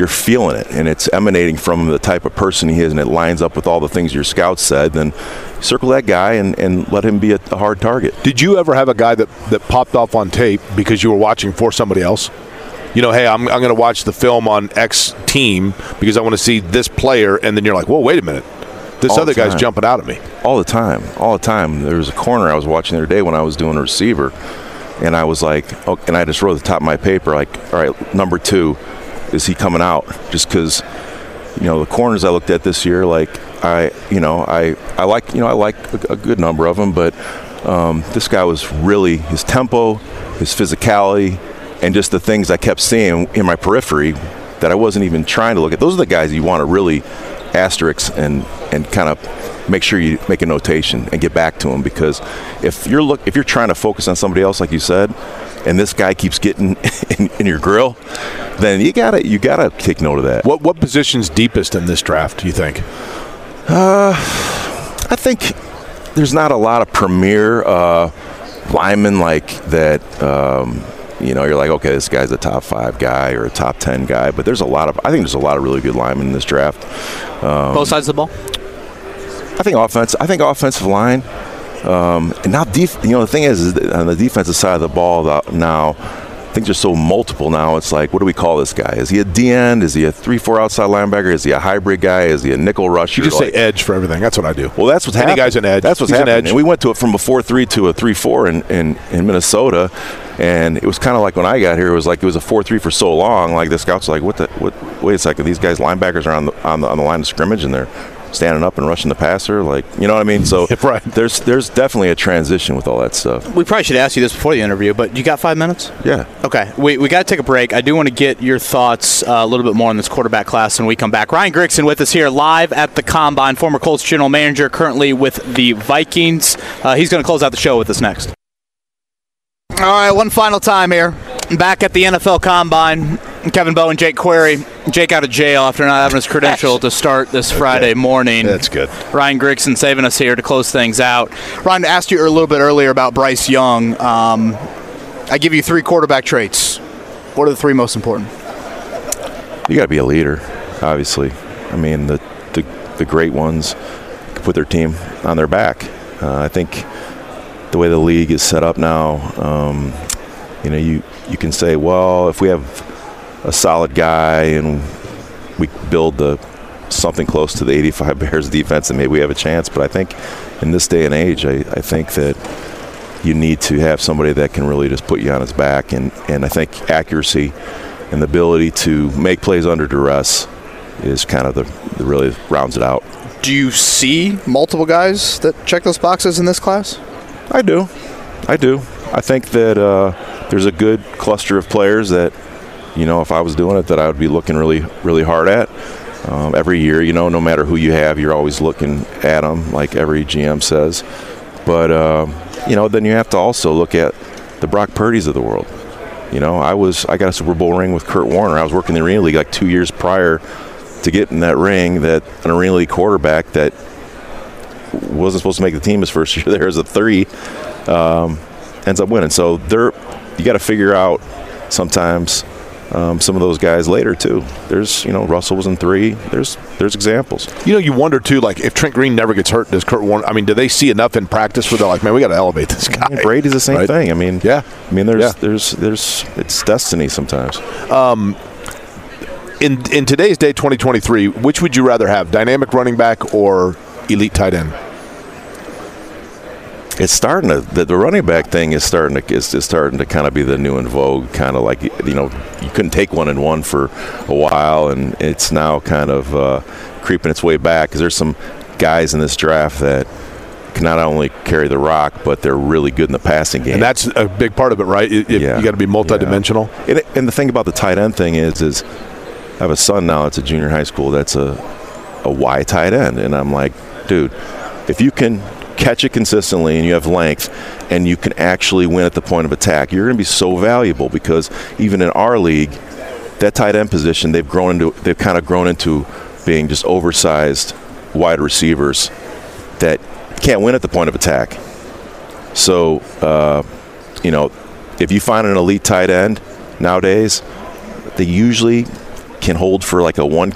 you're feeling it and it's emanating from the type of person he is and it lines up with all the things your scouts said, then circle that guy and, and let him be a, a hard target. Did you ever have a guy that, that popped off on tape because you were watching for somebody else? You know, hey, I'm, I'm going to watch the film on X team because I want to see this player, and then you're like, whoa, wait a minute. This all other guy's jumping out at me. All the time. All the time. There was a corner I was watching the other day when I was doing a receiver, and I was like, oh, and I just wrote the top of my paper, like, all right, number two, is he coming out? Just because, you know, the corners I looked at this year, like I, you know, I, I like, you know, I like a, a good number of them, but um, this guy was really his tempo, his physicality, and just the things I kept seeing in my periphery that I wasn't even trying to look at. Those are the guys you want to really asterisk and and kind of make sure you make a notation and get back to them because if you're look if you're trying to focus on somebody else, like you said, and this guy keeps getting [laughs] in, in, your grill, then you gotta you gotta take note of that. What what position's deepest in this draft? Do you think? Uh, I think there's not a lot of premier uh, linemen like that. Um, you know, you're like, okay, this guy's a top five guy or a top ten guy, but there's a lot of. I think there's a lot of really good linemen in this draft. Um, Both sides of the ball. I think offense. I think offensive line. Um, and now, def- you know, the thing is, is on the defensive side of the ball now, things are so multiple now. It's like, what do we call this guy? Is he a D end? Is he a three-four outside linebacker? Is he a hybrid guy? Is he a nickel rusher? You just like, say edge for everything. That's what I do. Well, that's what's happening. guy's an edge. That's what's He's happening. And we went to it from a four-three to a three-four in, in, in Minnesota, and it was kind of like when I got here, it was like it was a four-three for so long. Like the scouts, like, what the? What? Wait a second. These guys, linebackers, are on the on the, on the line of scrimmage, and they're standing up and rushing the passer, like you know what I mean. So [laughs] right. there's there's definitely a transition with all that stuff. We probably should ask you this before the interview, but you got five minutes? Yeah. Okay. We we got to take a break. I do want to get your thoughts uh, a little bit more on this quarterback class when we come back. Ryan Grigson with us here live at the Combine, former Colts general manager, currently with the Vikings. Uh, he's going to close out the show with us next. All right, one final time here. Back at the NFL Combine, Kevin Bowen, Jake Query. Jake out of jail after not having his credential to start this Friday morning. That's good. Ryan Grigson saving us here to close things out. Ryan asked you a little bit earlier about Bryce Young. Um, I give you three quarterback traits. What are the three most important? You got to be a leader, obviously. I mean, the the, the great ones put their team on their back. Uh, I think the way the league is set up now, um, you know, you you can say, well, if we have a solid guy and we build the something close to the 85 Bears defense, then maybe we have a chance. But I think in this day and age, I, I think that you need to have somebody that can really just put you on his back, and and I think accuracy and the ability to make plays under duress is kind of the, the really rounds it out. Do you see multiple guys that check those boxes in this class? I do. I do. I think that uh, there's a good cluster of players that, you know, if I was doing it, that I would be looking really, really hard at. Um, every year, you know, no matter who you have, you're always looking at them, like every GM says. But, uh, you know, then you have to also look at the Brock Purdy's of the world. You know, I was I got a Super Bowl ring with Kurt Warner. I was working in the Arena League like two years prior to getting that ring. That an Arena League quarterback that wasn't supposed to make the team his first year [laughs] there as a three, um, ends up winning. So they're, you got to figure out sometimes um, some of those guys later too. There's you know Russell was in three. There's there's examples. You know, you wonder too, like if Trent Green never gets hurt, does Kurt Warner? I mean, do they see enough in practice where they're like, man, we got to elevate this guy? And Brady's the same Right? thing. I mean, Yeah. I mean, there's Yeah. there's there's it's destiny sometimes. Um, in in today's day, 2023, which would you rather have, dynamic running back or elite tight end? It's starting to the, the running back thing is starting to is, is starting to kind of be the new in vogue. Kind of like you know you couldn't take one and one for a while, and it's now kind of uh, creeping its way back because there's some guys in this draft that can not only carry the rock, but they're really good in the passing game. And that's a big part of it, right? Yeah. You got to be multidimensional. Yeah. And, and the thing about the tight end thing is, is I have a son now. It's a junior high school. That's a a Y tight end, and I'm like, dude, if you can catch it consistently and you have length and you can actually win at the point of attack, you're going to be so valuable because even in our league, that tight end position they've grown into they've kind of grown into being just oversized wide receivers that can't win at the point of attack. So, uh, you know, if you find an elite tight end nowadays, they usually can hold for like a one,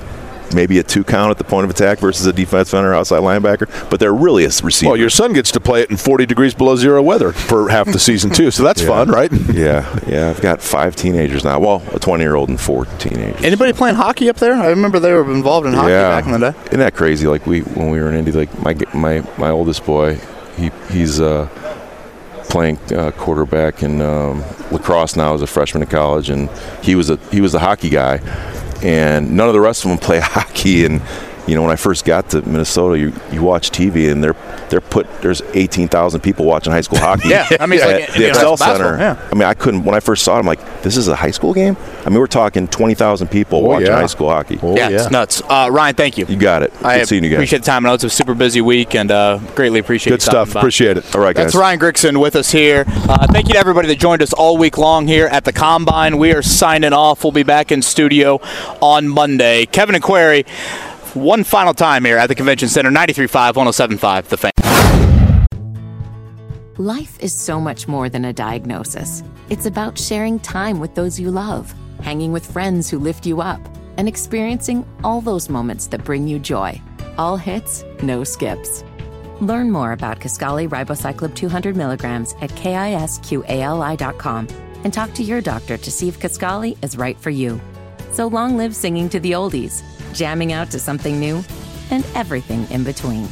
maybe a two count at the point of attack versus a defense end or outside linebacker, but they're really a receiver. Well, your son gets to play it in 40 degrees below zero weather for half the season too, so that's Yeah. fun, right? yeah, yeah. I've got five teenagers now. Well, a 20 year old and four teenagers. Anybody playing hockey up there? I remember they were involved in hockey back in the day. Isn't that crazy? Like we when we were in Indy, like my my my oldest boy, he he's uh, playing uh, quarterback in um, lacrosse now as a freshman in college, and he was a he was a hockey guy, and none of the rest of them play [laughs] hockey. And you know, when I first got to Minnesota, you you watch TV and they're they're put there's 18,000 people watching high school hockey. [laughs] Yeah, I mean, it's like the know, Xcel basketball, Center. yeah. I mean, I couldn't when I first saw it. I'm like, this is a high school game. I mean, we're talking 20,000 people Oh, watching yeah. high school hockey. Oh, yeah, it's nuts. Uh, Ryan, thank you. You got it. Good I seeing you guys. appreciate the time. I know it's a super busy week, and uh, greatly appreciate Good you stuff. by. Appreciate it. All right, guys. That's Ryan Grigson with us here. Uh, thank you to everybody that joined us all week long here at the Combine. We are signing off. We'll be back in studio on Monday. Kevin and Query, one final time here at the Convention Center, 93.5, 107.5, The Fan. Life is so much more than a diagnosis. It's about sharing time with those you love, hanging with friends who lift you up, and experiencing all those moments that bring you joy. All hits, no skips. Learn more about Kisqali Ribociclib 200 milligrams at kisqali.com and talk to your doctor to see if Kisqali is right for you. So long live singing to the oldies, jamming out to something new, and everything in between.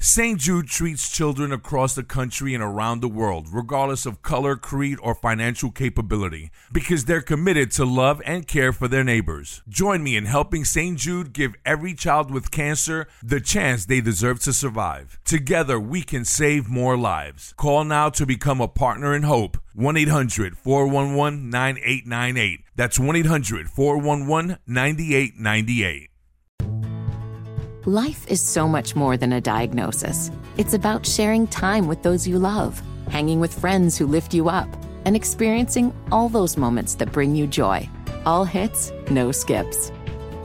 St. Jude treats children across the country and around the world, regardless of color, creed, or financial capability, because they're committed to love and care for their neighbors. Join me in helping St. Jude give every child with cancer the chance they deserve to survive. Together, we can save more lives. Call now to become a partner in hope. 1 800 411 9898. That's 1 800 411 9898. Life is so much more than a diagnosis. It's about sharing time with those you love, hanging with friends who lift you up, and experiencing all those moments that bring you joy. All hits, no skips.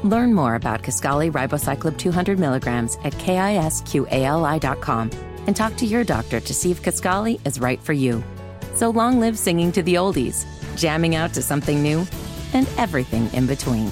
Learn more about Kisqali Ribociclib 200 milligrams at kisqali.com and talk to your doctor to see if Kisqali is right for you. So long live singing to the oldies, jamming out to something new, and everything in between.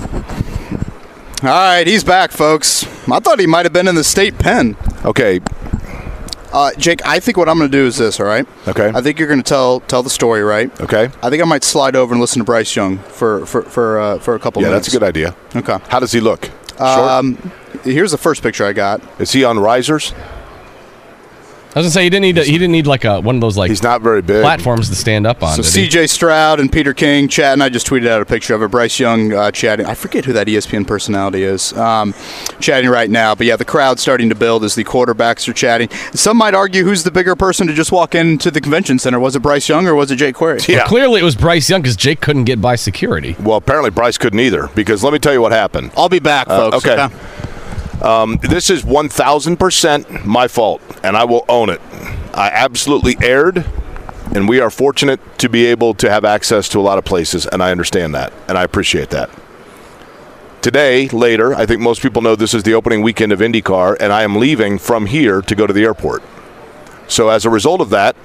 All right, he's back, folks. I thought he might have been in the state pen. Okay. Uh, Jake, I think what I'm going to do is this. All right. Okay. I think you're going to tell tell the story, right? Okay. I think I might slide over and listen to Bryce Young for for for uh, for a couple Yeah, minutes. that's a good idea. Okay. How does he look? Short? Um, here's the first picture I got. Is he on risers? I was gonna say he didn't need a, he didn't need like a one of those like He's not very big. platforms to stand up on. So? CJ Stroud and Peter King chatting. I just tweeted out a picture of it. Bryce Young uh, chatting. I forget who that ESPN personality is. Um, chatting right now. But yeah, the crowd's starting to build as the quarterbacks are chatting. Some might argue who's the bigger person to just walk into the convention center. Was it Bryce Young or was it Jake Query? Yeah. Clearly, it was Bryce Young because Jake couldn't get by security. Well, apparently Bryce couldn't either because let me tell you what happened. I'll be back, Uh, folks. okay. Um, this is 1,000% my fault, and I will own it. I absolutely erred, and we are fortunate to be able to have access to a lot of places, and I understand that, and I appreciate that. Today, later, I think most people know this is the opening weekend of IndyCar, and I am leaving from here to go to the airport. So, as a result of that,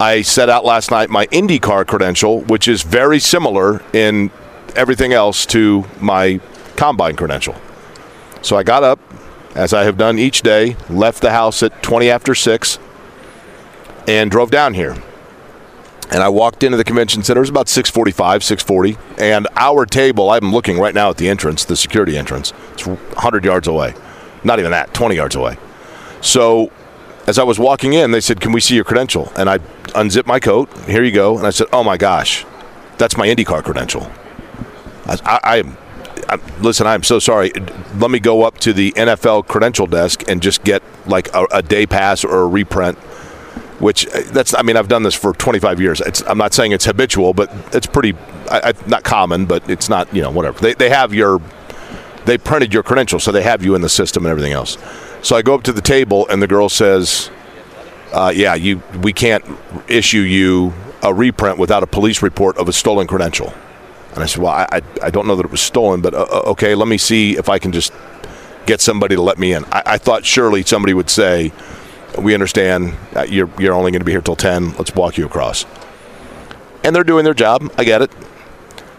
I set out last night my IndyCar credential, which is very similar in everything else to my combine credential. So I got up, as I have done each day, left the house at 20 after 6, and drove down here. And I walked into the convention center. It was about 6:45, 6:40, and our table. I'm looking right now at the entrance, the security entrance. It's 100 yards away, not even that, 20 yards away. So, as I was walking in, they said, "Can we see your credential?" And I unzipped my coat. Here you go. And I said, "Oh my gosh, that's my IndyCar credential." I, I, I listen, I'm so sorry. Let me go up to the NFL credential desk and just get like a, a day pass or a reprint. Which uh, that's. I mean, I've done this for 25 years. It's, I'm not saying it's habitual, but it's pretty. I, I, not common, but it's not. You know, whatever. They they have your. They printed your credential, so they have you in the system and everything else. So I go up to the table, and the girl says, uh, "Yeah, you. We can't issue you a reprint without a police report of a stolen credential." And I said, "Well, I, I, don't know that it was stolen, but uh, uh, okay, let me see if I can just get somebody to let me in." I, I thought surely somebody would say, "We understand you're you're only going to be here till ten. Let's walk you across." And they're doing their job. I get it.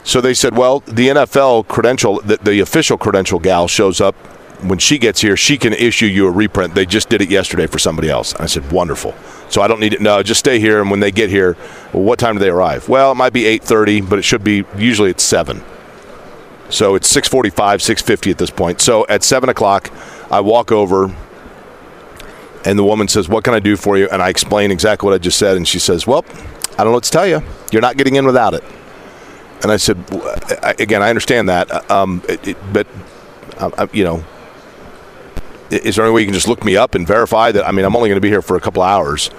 So they said, "Well, the NFL credential, the, the official credential gal shows up." When she gets here, she can issue you a reprint. They just did it yesterday for somebody else. I said, "Wonderful." So I don't need it. No, just stay here. And when they get here, well, what time do they arrive? Well, it might be 8:30, but it should be usually it's seven. So it's 6:45, 6:50 at this point. So at seven o'clock, I walk over, and the woman says, "What can I do for you?" And I explain exactly what I just said, and she says, "Well, I don't know what to tell you. You're not getting in without it." And I said, "Again, I understand that, uh, um, it, it, but um, uh, you know." Is there any way you can just look me up and verify that? I mean, I'm only going to be here for a couple hours.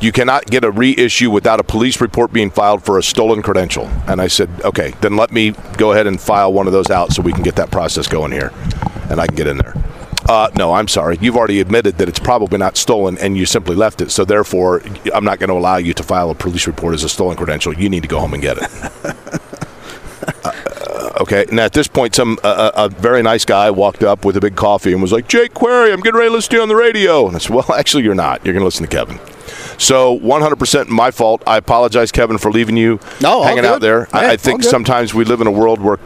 You cannot get a reissue without a police report being filed for a stolen credential. And I said, okay, then let me go ahead and file one of those out so we can get that process going here and I can get in there. Uh, no, I'm sorry. You've already admitted that it's probably not stolen and you simply left it. So therefore, I'm not going to allow you to file a police report as a stolen credential. You need to go home and get it. [laughs] Okay, and at this point, some uh, a very nice guy walked up with a big coffee and was like, "Jake Query, I'm getting ready to listen to you on the radio." And I said, "Well, [laughs] actually, you're not. You're going to listen to Kevin." So, 100% my fault. I apologize, Kevin, for leaving you No, hanging out there. I, Yeah, I think sometimes we live in a world where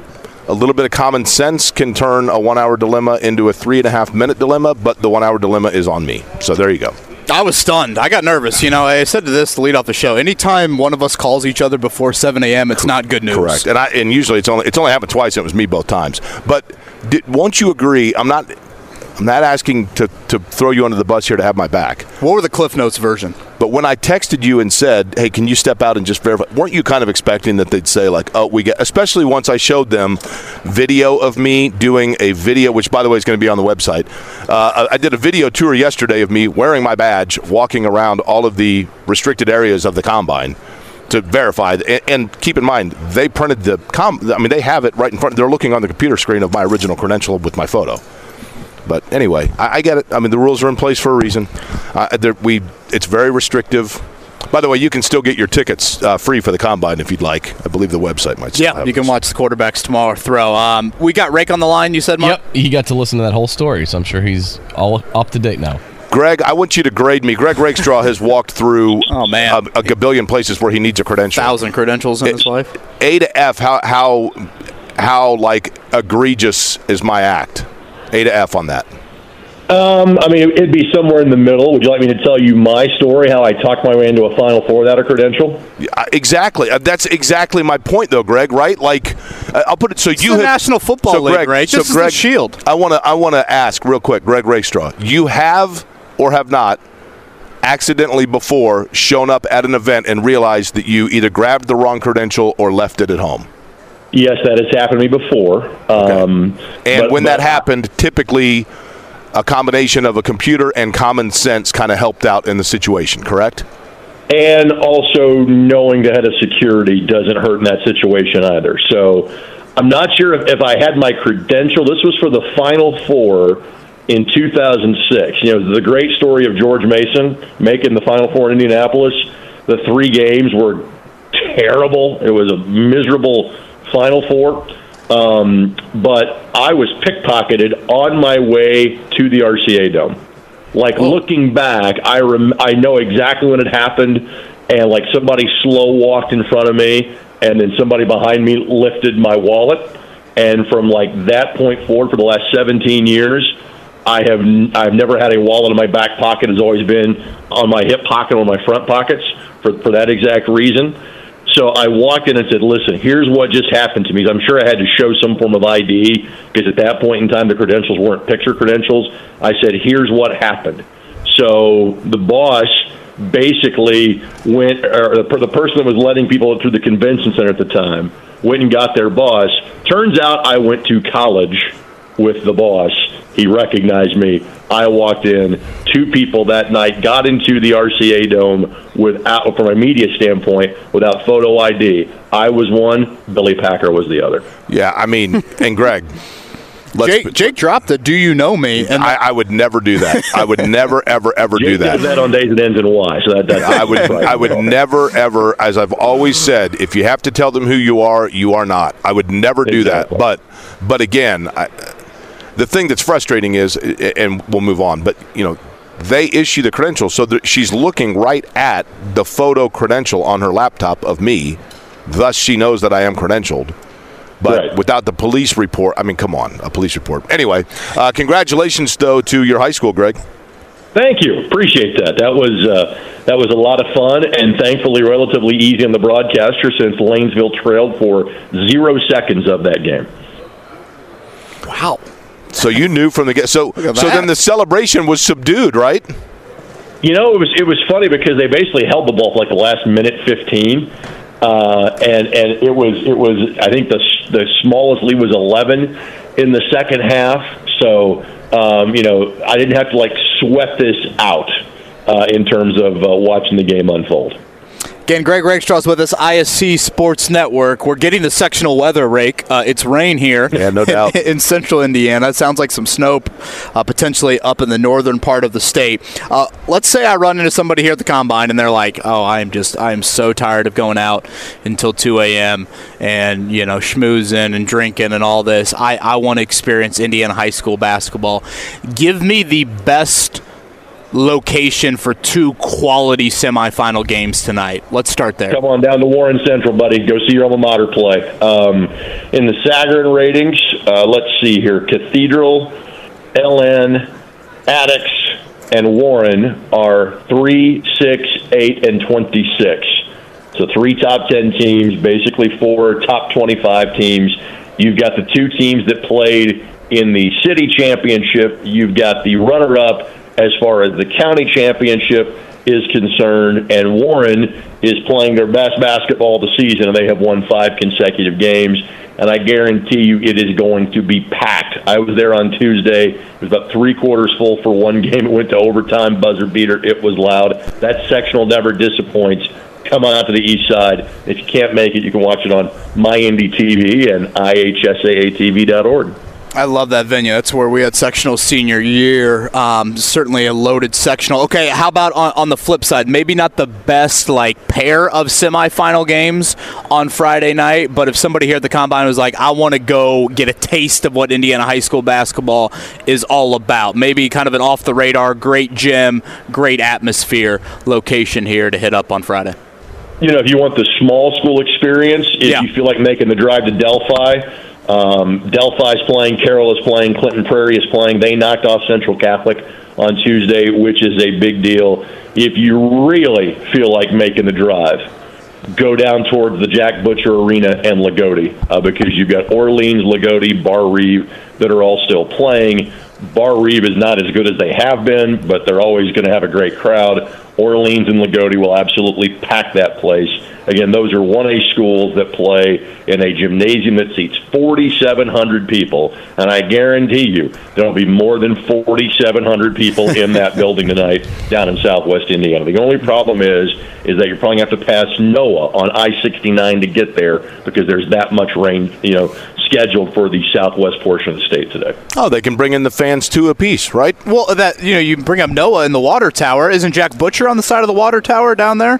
a little bit of common sense can turn a one-hour dilemma into a three and a half minute dilemma, but the one-hour dilemma is on me. So there you go. I was stunned. I got nervous. You know, I said to this to lead off the show. Anytime one of us calls each other before 7 a.m., it's not good news. Correct. And I and usually it's only it's only happened twice. It was me both times. But did, won't you agree? I'm not. I'm not asking to, to throw you under the bus here to have my back. What were the Cliff Notes version? But when I texted you and said, "Hey, can you step out and just verify?" weren't you kind of expecting that they'd say like, "Oh, we get," especially once I showed them video of me doing a video, which by the way is going to be on the website. Uh, I did a video tour yesterday of me wearing my badge, walking around all of the restricted areas of the combine to verify. And, and keep in mind, they printed the com. I mean, they have it right in front. They're looking on the computer screen of my original credential with my photo. But anyway, I, I get it. I mean, the rules are in place for a reason. Uh, we, it's very restrictive. By the way, you can still get your tickets uh, free for the combine if you'd like. I believe the website might. Yeah, you can those. watch the quarterbacks tomorrow throw. Um, we got Rake on the line. You said, Mark. Yep, he got to listen to that whole story, so I'm sure he's all up to date now. Greg, I want you to grade me. Greg Rakestraw has walked through [laughs] Oh, man. a, a gabillion places where he needs a credential. Thousand credentials in his life. A to F, how how how like egregious is my act? A to F on that. Um, I mean, it'd be somewhere in the middle. Would you like me to tell you my story, how I talked my way into a Final Four without a credential? Uh, Exactly. Uh, That's exactly my point, though, Greg. Right? Like, uh, I'll put it so you the have National Football so League, Greg, right? So This is the Greg, Shield. I want to I want to ask real quick, Greg Rakestraw. You have or have not accidentally before shown up at an event and realized that you either grabbed the wrong credential or left it at home? Yes, that has happened to me before. Um, And but- when that happened, typically a combination of a computer and common sense kind of helped out in the situation, correct? and also knowing the head of security doesn't hurt in that situation either. So I'm not sure if, if I had my credential. This was for the Final Four in 2006. You know, the great story of George Mason making the Final Four in Indianapolis. The three games were terrible. It was a miserable Final Four. Um, but I was pickpocketed on my way to the RCA Dome. Like looking back, I rem- I know exactly when it happened, and like somebody slow walked in front of me, and then somebody behind me lifted my wallet, and from like that point forward, for the last 17 years, I have n- I've never had a wallet in my back pocket. It's always been on my hip pocket or my front pockets for for that exact reason. So I walked in and said, "Listen, here's what just happened to me." I'm sure I had to show some form of ID because at that point in time the credentials weren't picture credentials. I said, "Here's what happened." So the boss basically went, or the, person that was letting people through the convention center at the time went and got their boss. Turns out I went to college with the boss. He recognized me. I walked in. Two people that night got into the RCA Dome without, from a media standpoint, without photo ID. I was one. Billy Packer was the other. Yeah, I mean, [laughs] and Greg. let's Jake, Jake dropped the "Do you know me?" and I, I would never do that. I would [laughs] never, ever, ever do that. does that on days it ends in Y. So that, that I would, I would [laughs] never, ever, as I've always said, if you have to tell them who you are, you are not. I would never do Exactly. that. But, but again, I, the thing that's frustrating is, and we'll move on. But you know, they issue the credential, so that she's looking right at the photo credential on her laptop of me. Thus, she knows that I am credentialed. But Right. without the police report, I mean, come on, a police report. Anyway, uh, congratulations though to your high school, Greg. Thank you. Appreciate that. That was uh, that was a lot of fun and thankfully relatively easy on the broadcaster since Lanesville trailed for zero seconds of that game. wow. So you knew from the get. So so then the celebration was subdued, right? You know, it was it was funny because they basically held the ball for like the last minute fifteen, uh, and and it was it was I think the the smallest lead was eleven in the second half. So um, you know, I didn't have to like sweat this out uh, in terms of uh, watching the game unfold. Again, Greg Rakestraw's with us, ISC Sports Network. We're getting the sectional weather rake. Uh, it's rain here. Yeah, no doubt. [laughs] in central Indiana. It sounds like some snow uh, potentially up in the northern part of the state. Uh, let's say I run into somebody here at the combine and they're like, oh, I'm just, I'm so tired of going out until 2 a.m. and, you know, schmoozing and drinking and all this. I, I want to experience Indiana high school basketball. Give me the best location for two quality semifinal games tonight. Let's start there. Come on down to Warren Central, buddy. Go see your alma mater play. Um, in the Sagarin ratings, uh, let's see here: Cathedral, LN, Attucks, and Warren are three, six, eight, and twenty-six. So three top ten teams, basically four top twenty-five teams. You've got the two teams that played in the city championship. You've got the runner-up as far as the county championship is concerned, and Warren is playing their best basketball of the season, and they have won five consecutive games. And I guarantee you, it is going to be packed. I was there on Tuesday. It was about three quarters full for one [laughs] game. It went to overtime, buzzer beater. It was loud. That sectional never disappoints. Come on out to the east side. If you can't make it, you can watch it on MyIndy TV and IHSAATV.org. I love that venue. That's where we had sectional senior year. Um, certainly a loaded sectional. Okay, how about on, on the flip side? Maybe not the best like pair of semifinal games on Friday night, but if somebody here at the combine was like, "I want to go get a taste of what Indiana high school basketball is all about," maybe kind of an off the radar, great gym, great atmosphere location here to hit up on Friday. you know, if you want the small school experience, if Yeah. you feel like making the drive to Delphi, um, Delphi's playing, Carroll is playing, Clinton Prairie is playing. They knocked off Central Catholic on Tuesday, which is a big deal. If you really feel like making the drive, go down towards the Jack Butcher Arena and Loogootee uh, because you've got Orleans, Loogootee, Bar Reeve that are all still playing. Barr-Reeve is not as good as they have been, but they're always going to have a great crowd. Orleans and Loogootee will absolutely pack that place. Again, those are 1A schools that play in a gymnasium that seats 4,700 people, and I guarantee you there will be more than 4,700 people in that [laughs] building tonight down in Southwest Indiana. The only problem is is that you're probably going to have to pass Noah on I-69 to get there because there's that much rain, you know, scheduled for the southwest portion of the state today. Oh, they can bring in the fans two apiece, right? Well, that you know, you bring up Noah in the water tower. Isn't Jack Butcher on the side of the water tower down there?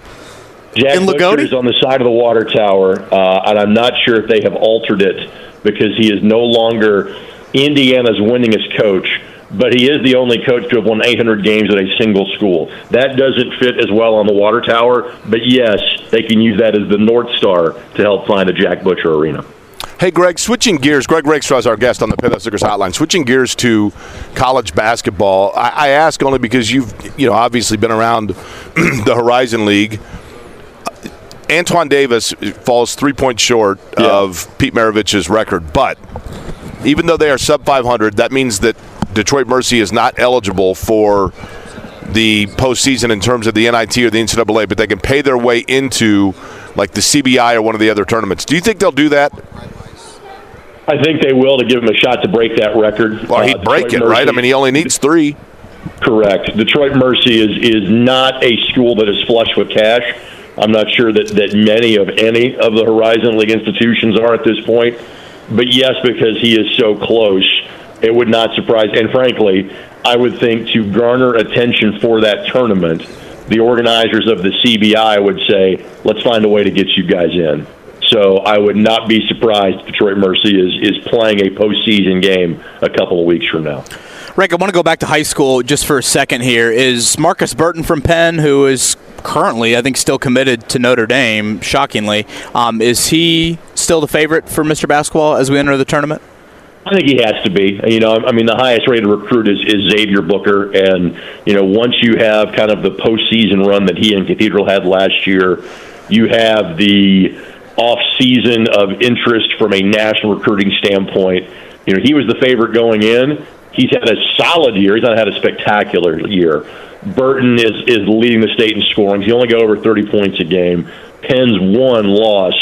Jack in Butcher Loogootee? is on the side of the water tower, uh, and I'm not sure if they have altered it because he is no longer Indiana's winningest coach. But he is the only coach to have won 800 games at a single school. That doesn't fit as well on the water tower, but yes, they can use that as the North Star to help find a Jack Butcher arena. Hey, Greg, switching gears. Greg Rakestraw is our guest on the Payless Liquors Hotline. Switching gears to college basketball. I, I ask only because you've, you know, obviously been around [clears throat] the Horizon League. Antoine Davis falls three points short of Pete Maravich's record, but even though they are sub 500, that means that Detroit Mercy is not eligible for the postseason in terms of the NIT or the NCAA, but they can pay their way into like the CBI or one of the other tournaments. Do you think they'll do that? I think they will to give him a shot to break that record. Well, he'd Uh, break it, right? I mean, he only needs three. Correct. Detroit Mercy is is not a school that is flush with cash. I'm not sure that, that many of any of the Horizon League institutions are at this point. But yes, because he is so close, it would not surprise. And frankly, I would think to garner attention for that tournament, the organizers of the CBI would say, let's find a way to get you guys in. So I would not be surprised if Detroit Mercy is, is playing a postseason game a couple of weeks from now. Rick, I want to go back to high school just for a second here. Is Marcus Burton from Penn, who is currently, I think, still committed to Notre Dame, shockingly, um, is he still the favorite for Mr. Basketball as we enter the tournament? I think he has to be. You know, I mean, the highest rated recruit is, is Xavier Booker, and you know, once you have kind of the postseason run that he and Cathedral had last year, you have the off season of interest from a national recruiting standpoint. You know, he was the favorite going in. He's had a solid year. He's not had a spectacular year. Burton is is leading the state in scoring. He only got over 30 points a game. Penn's one loss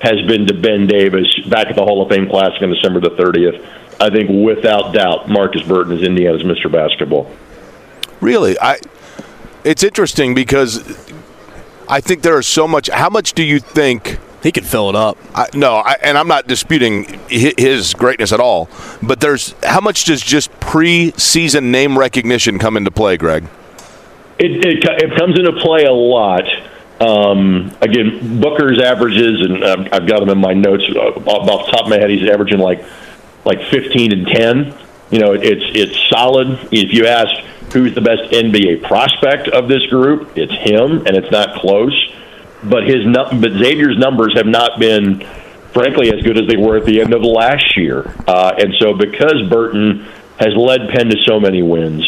has been to Ben Davis back at the Hall of Fame Classic on December the 30th. I think without doubt, Marcus Burton is Indiana's Mr. Basketball. Really, I. It's interesting because I think there is so much. How much do you think? He could fill it up. I, no, I, and I'm not disputing his greatness at all. But there's how much does just preseason name recognition come into play, Greg? It, it, it comes into play a lot. Um, again, Booker's averages, and um, I've got them in my notes uh, off the top of my head. He's averaging like like 15 and 10. You know, it's it's solid. If you ask who's the best NBA prospect of this group, it's him, and it's not close. But his but Xavier's numbers have not been, frankly, as good as they were at the end of last year. Uh, and so, because Burton has led Penn to so many wins,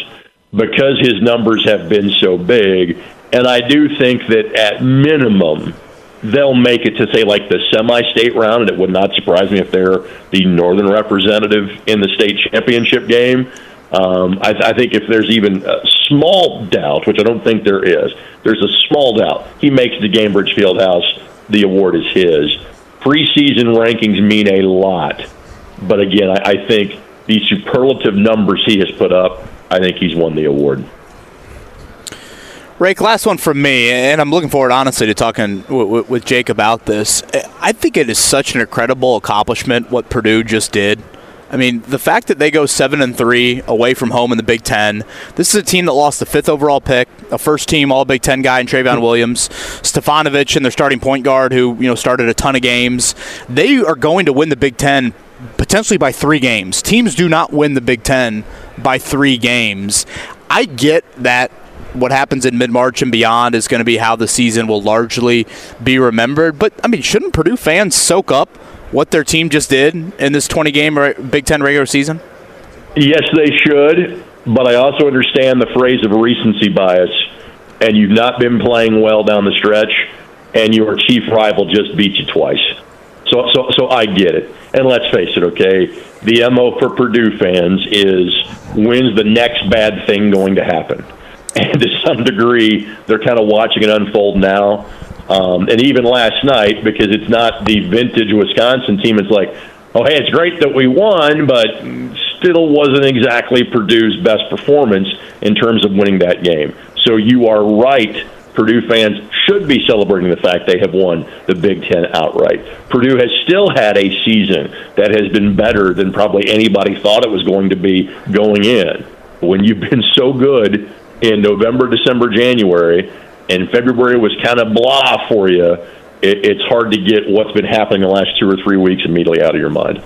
because his numbers have been so big, and I do think that at minimum they'll make it to say like the semi-state round, and it would not surprise me if they're the northern representative in the state championship game. Um, I, I think if there's even a small doubt, which I don't think there is, there's a small doubt he makes the Gainbridge Fieldhouse. The award is his. Preseason rankings mean a lot, but again, I, I think these superlative numbers he has put up, I think he's won the award. Rake, last one from me, and I'm looking forward, honestly, to talking w- w- with Jake about this. I think it is such an incredible accomplishment what Purdue just did. I mean, the fact that they go seven and three away from home in the Big Ten. This is a team that lost the fifth overall pick, a first-team All Big Ten guy in Trevion hmm. Williams, Stefanovic, and their starting point guard, who you know started a ton of games. They are going to win the Big Ten potentially by three games. Teams do not win the Big Ten by three games. I get that what happens in mid March and beyond is going to be how the season will largely be remembered. But, I mean, shouldn't Purdue fans soak up what their team just did in this 20 game Big Ten regular season? Yes, they should, but I also understand the phrase of recency bias, and you've not been playing well down the stretch, and your chief rival just beat you twice. So, so, so I get it. And let's face it, okay? The MO for Purdue fans is when's the next bad thing going to happen? [laughs] And to some degree, they're kind of watching it unfold now. Um, and even last night, because it's not the vintage Wisconsin team, it's like, oh, hey, it's great that we won, but still wasn't exactly Purdue's best performance in terms of winning that game. So you are right. Purdue fans should be celebrating the fact they have won the Big Ten outright. Purdue has still had a season that has been better than probably anybody thought it was going to be going in. When you've been so good in November, December, January, and February was kind of blah for you, it, it's hard to get what's been happening the last two or three weeks immediately out of your mind.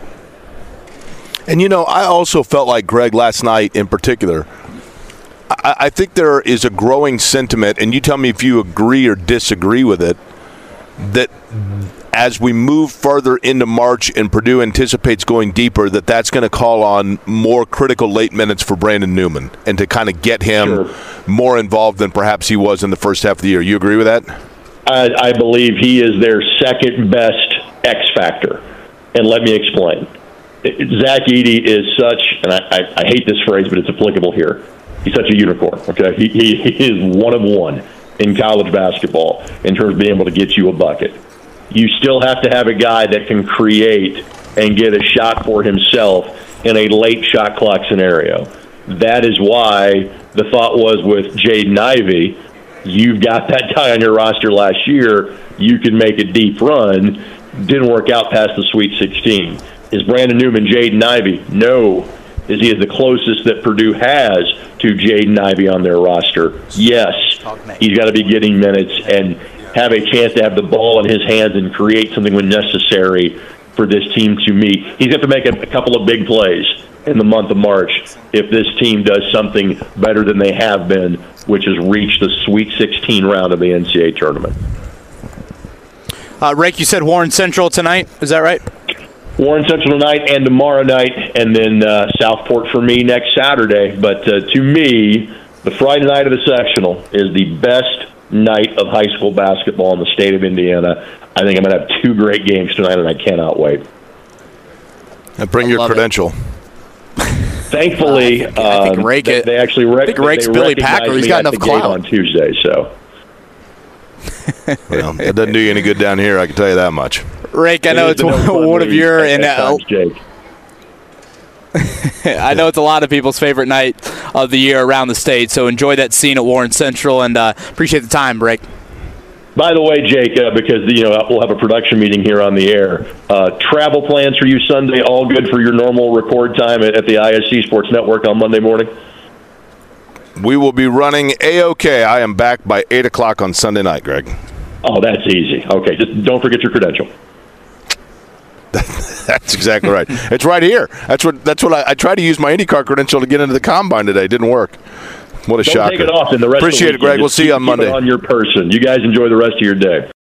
And you know, I also felt like Greg last night in particular. I, I think there is a growing sentiment, and you tell me if you agree or disagree with it, that as we move further into March and Purdue anticipates going deeper, that that's going to call on more critical late minutes for Brandon Newman and to kind of get him sure. more involved than perhaps he was in the first half of the year. You agree with that? I, I believe he is their second best X factor. And let me explain. Zach Edey is such, and I, I, I hate this phrase, but it's applicable here. He's such a unicorn. Okay, he, he, he is one of one in college basketball in terms of being able to get you a bucket you still have to have a guy that can create and get a shot for himself in a late shot clock scenario. That is why the thought was with Jaden Ivey, you've got that guy on your roster last year, you can make a deep run. Didn't work out past the Sweet 16. Is Brandon Newman Jaden Ivey? No. Is he the closest that Purdue has to Jaden Ivey on their roster? Yes. He's got to be getting minutes, and have a chance to have the ball in his hands and create something when necessary for this team to meet. He's got to make a, a couple of big plays in the month of March if this team does something better than they have been, which is reach the Sweet 16 round of the NCAA tournament. Uh, Rake, you said Warren Central tonight. Is that right? Warren Central tonight and tomorrow night, and then uh, Southport for me next Saturday. But uh, to me, the Friday night of the sectional is the best night of high school basketball in the state of Indiana. I think I'm going to have two great games tonight, and I cannot wait. And bring your credential. Thankfully, uh, I think, um, Rake they, they actually rec- I think Rake's Billy Packer. He's got enough clout on Tuesday, so. well, it doesn't do you any good down here. I can tell you that much. Rake, I know it's [laughs] one, one of your and uh, Jake. [laughs] I know it's a lot of people's favorite night of the year around the state. So enjoy that scene at Warren Central and uh, appreciate the time, Rake. By the way, Jake, uh, because you know we'll have a production meeting here on the air. Uh, travel plans for you Sunday, all good for your normal record time at, at the ISC Sports Network on Monday morning. We will be running a okay. I am back by eight o'clock on Sunday night, Greg. Oh, that's easy. Okay, just don't forget your credential. [laughs] that's exactly right. It's right here. That's what. That's what I, I tried to use my IndyCar credential to get into the combine today. It didn't work. What a Don't shocker! Take it off in the rest Appreciate of the it, Greg. We'll see you on Monday. on your person. You guys enjoy the rest of your day.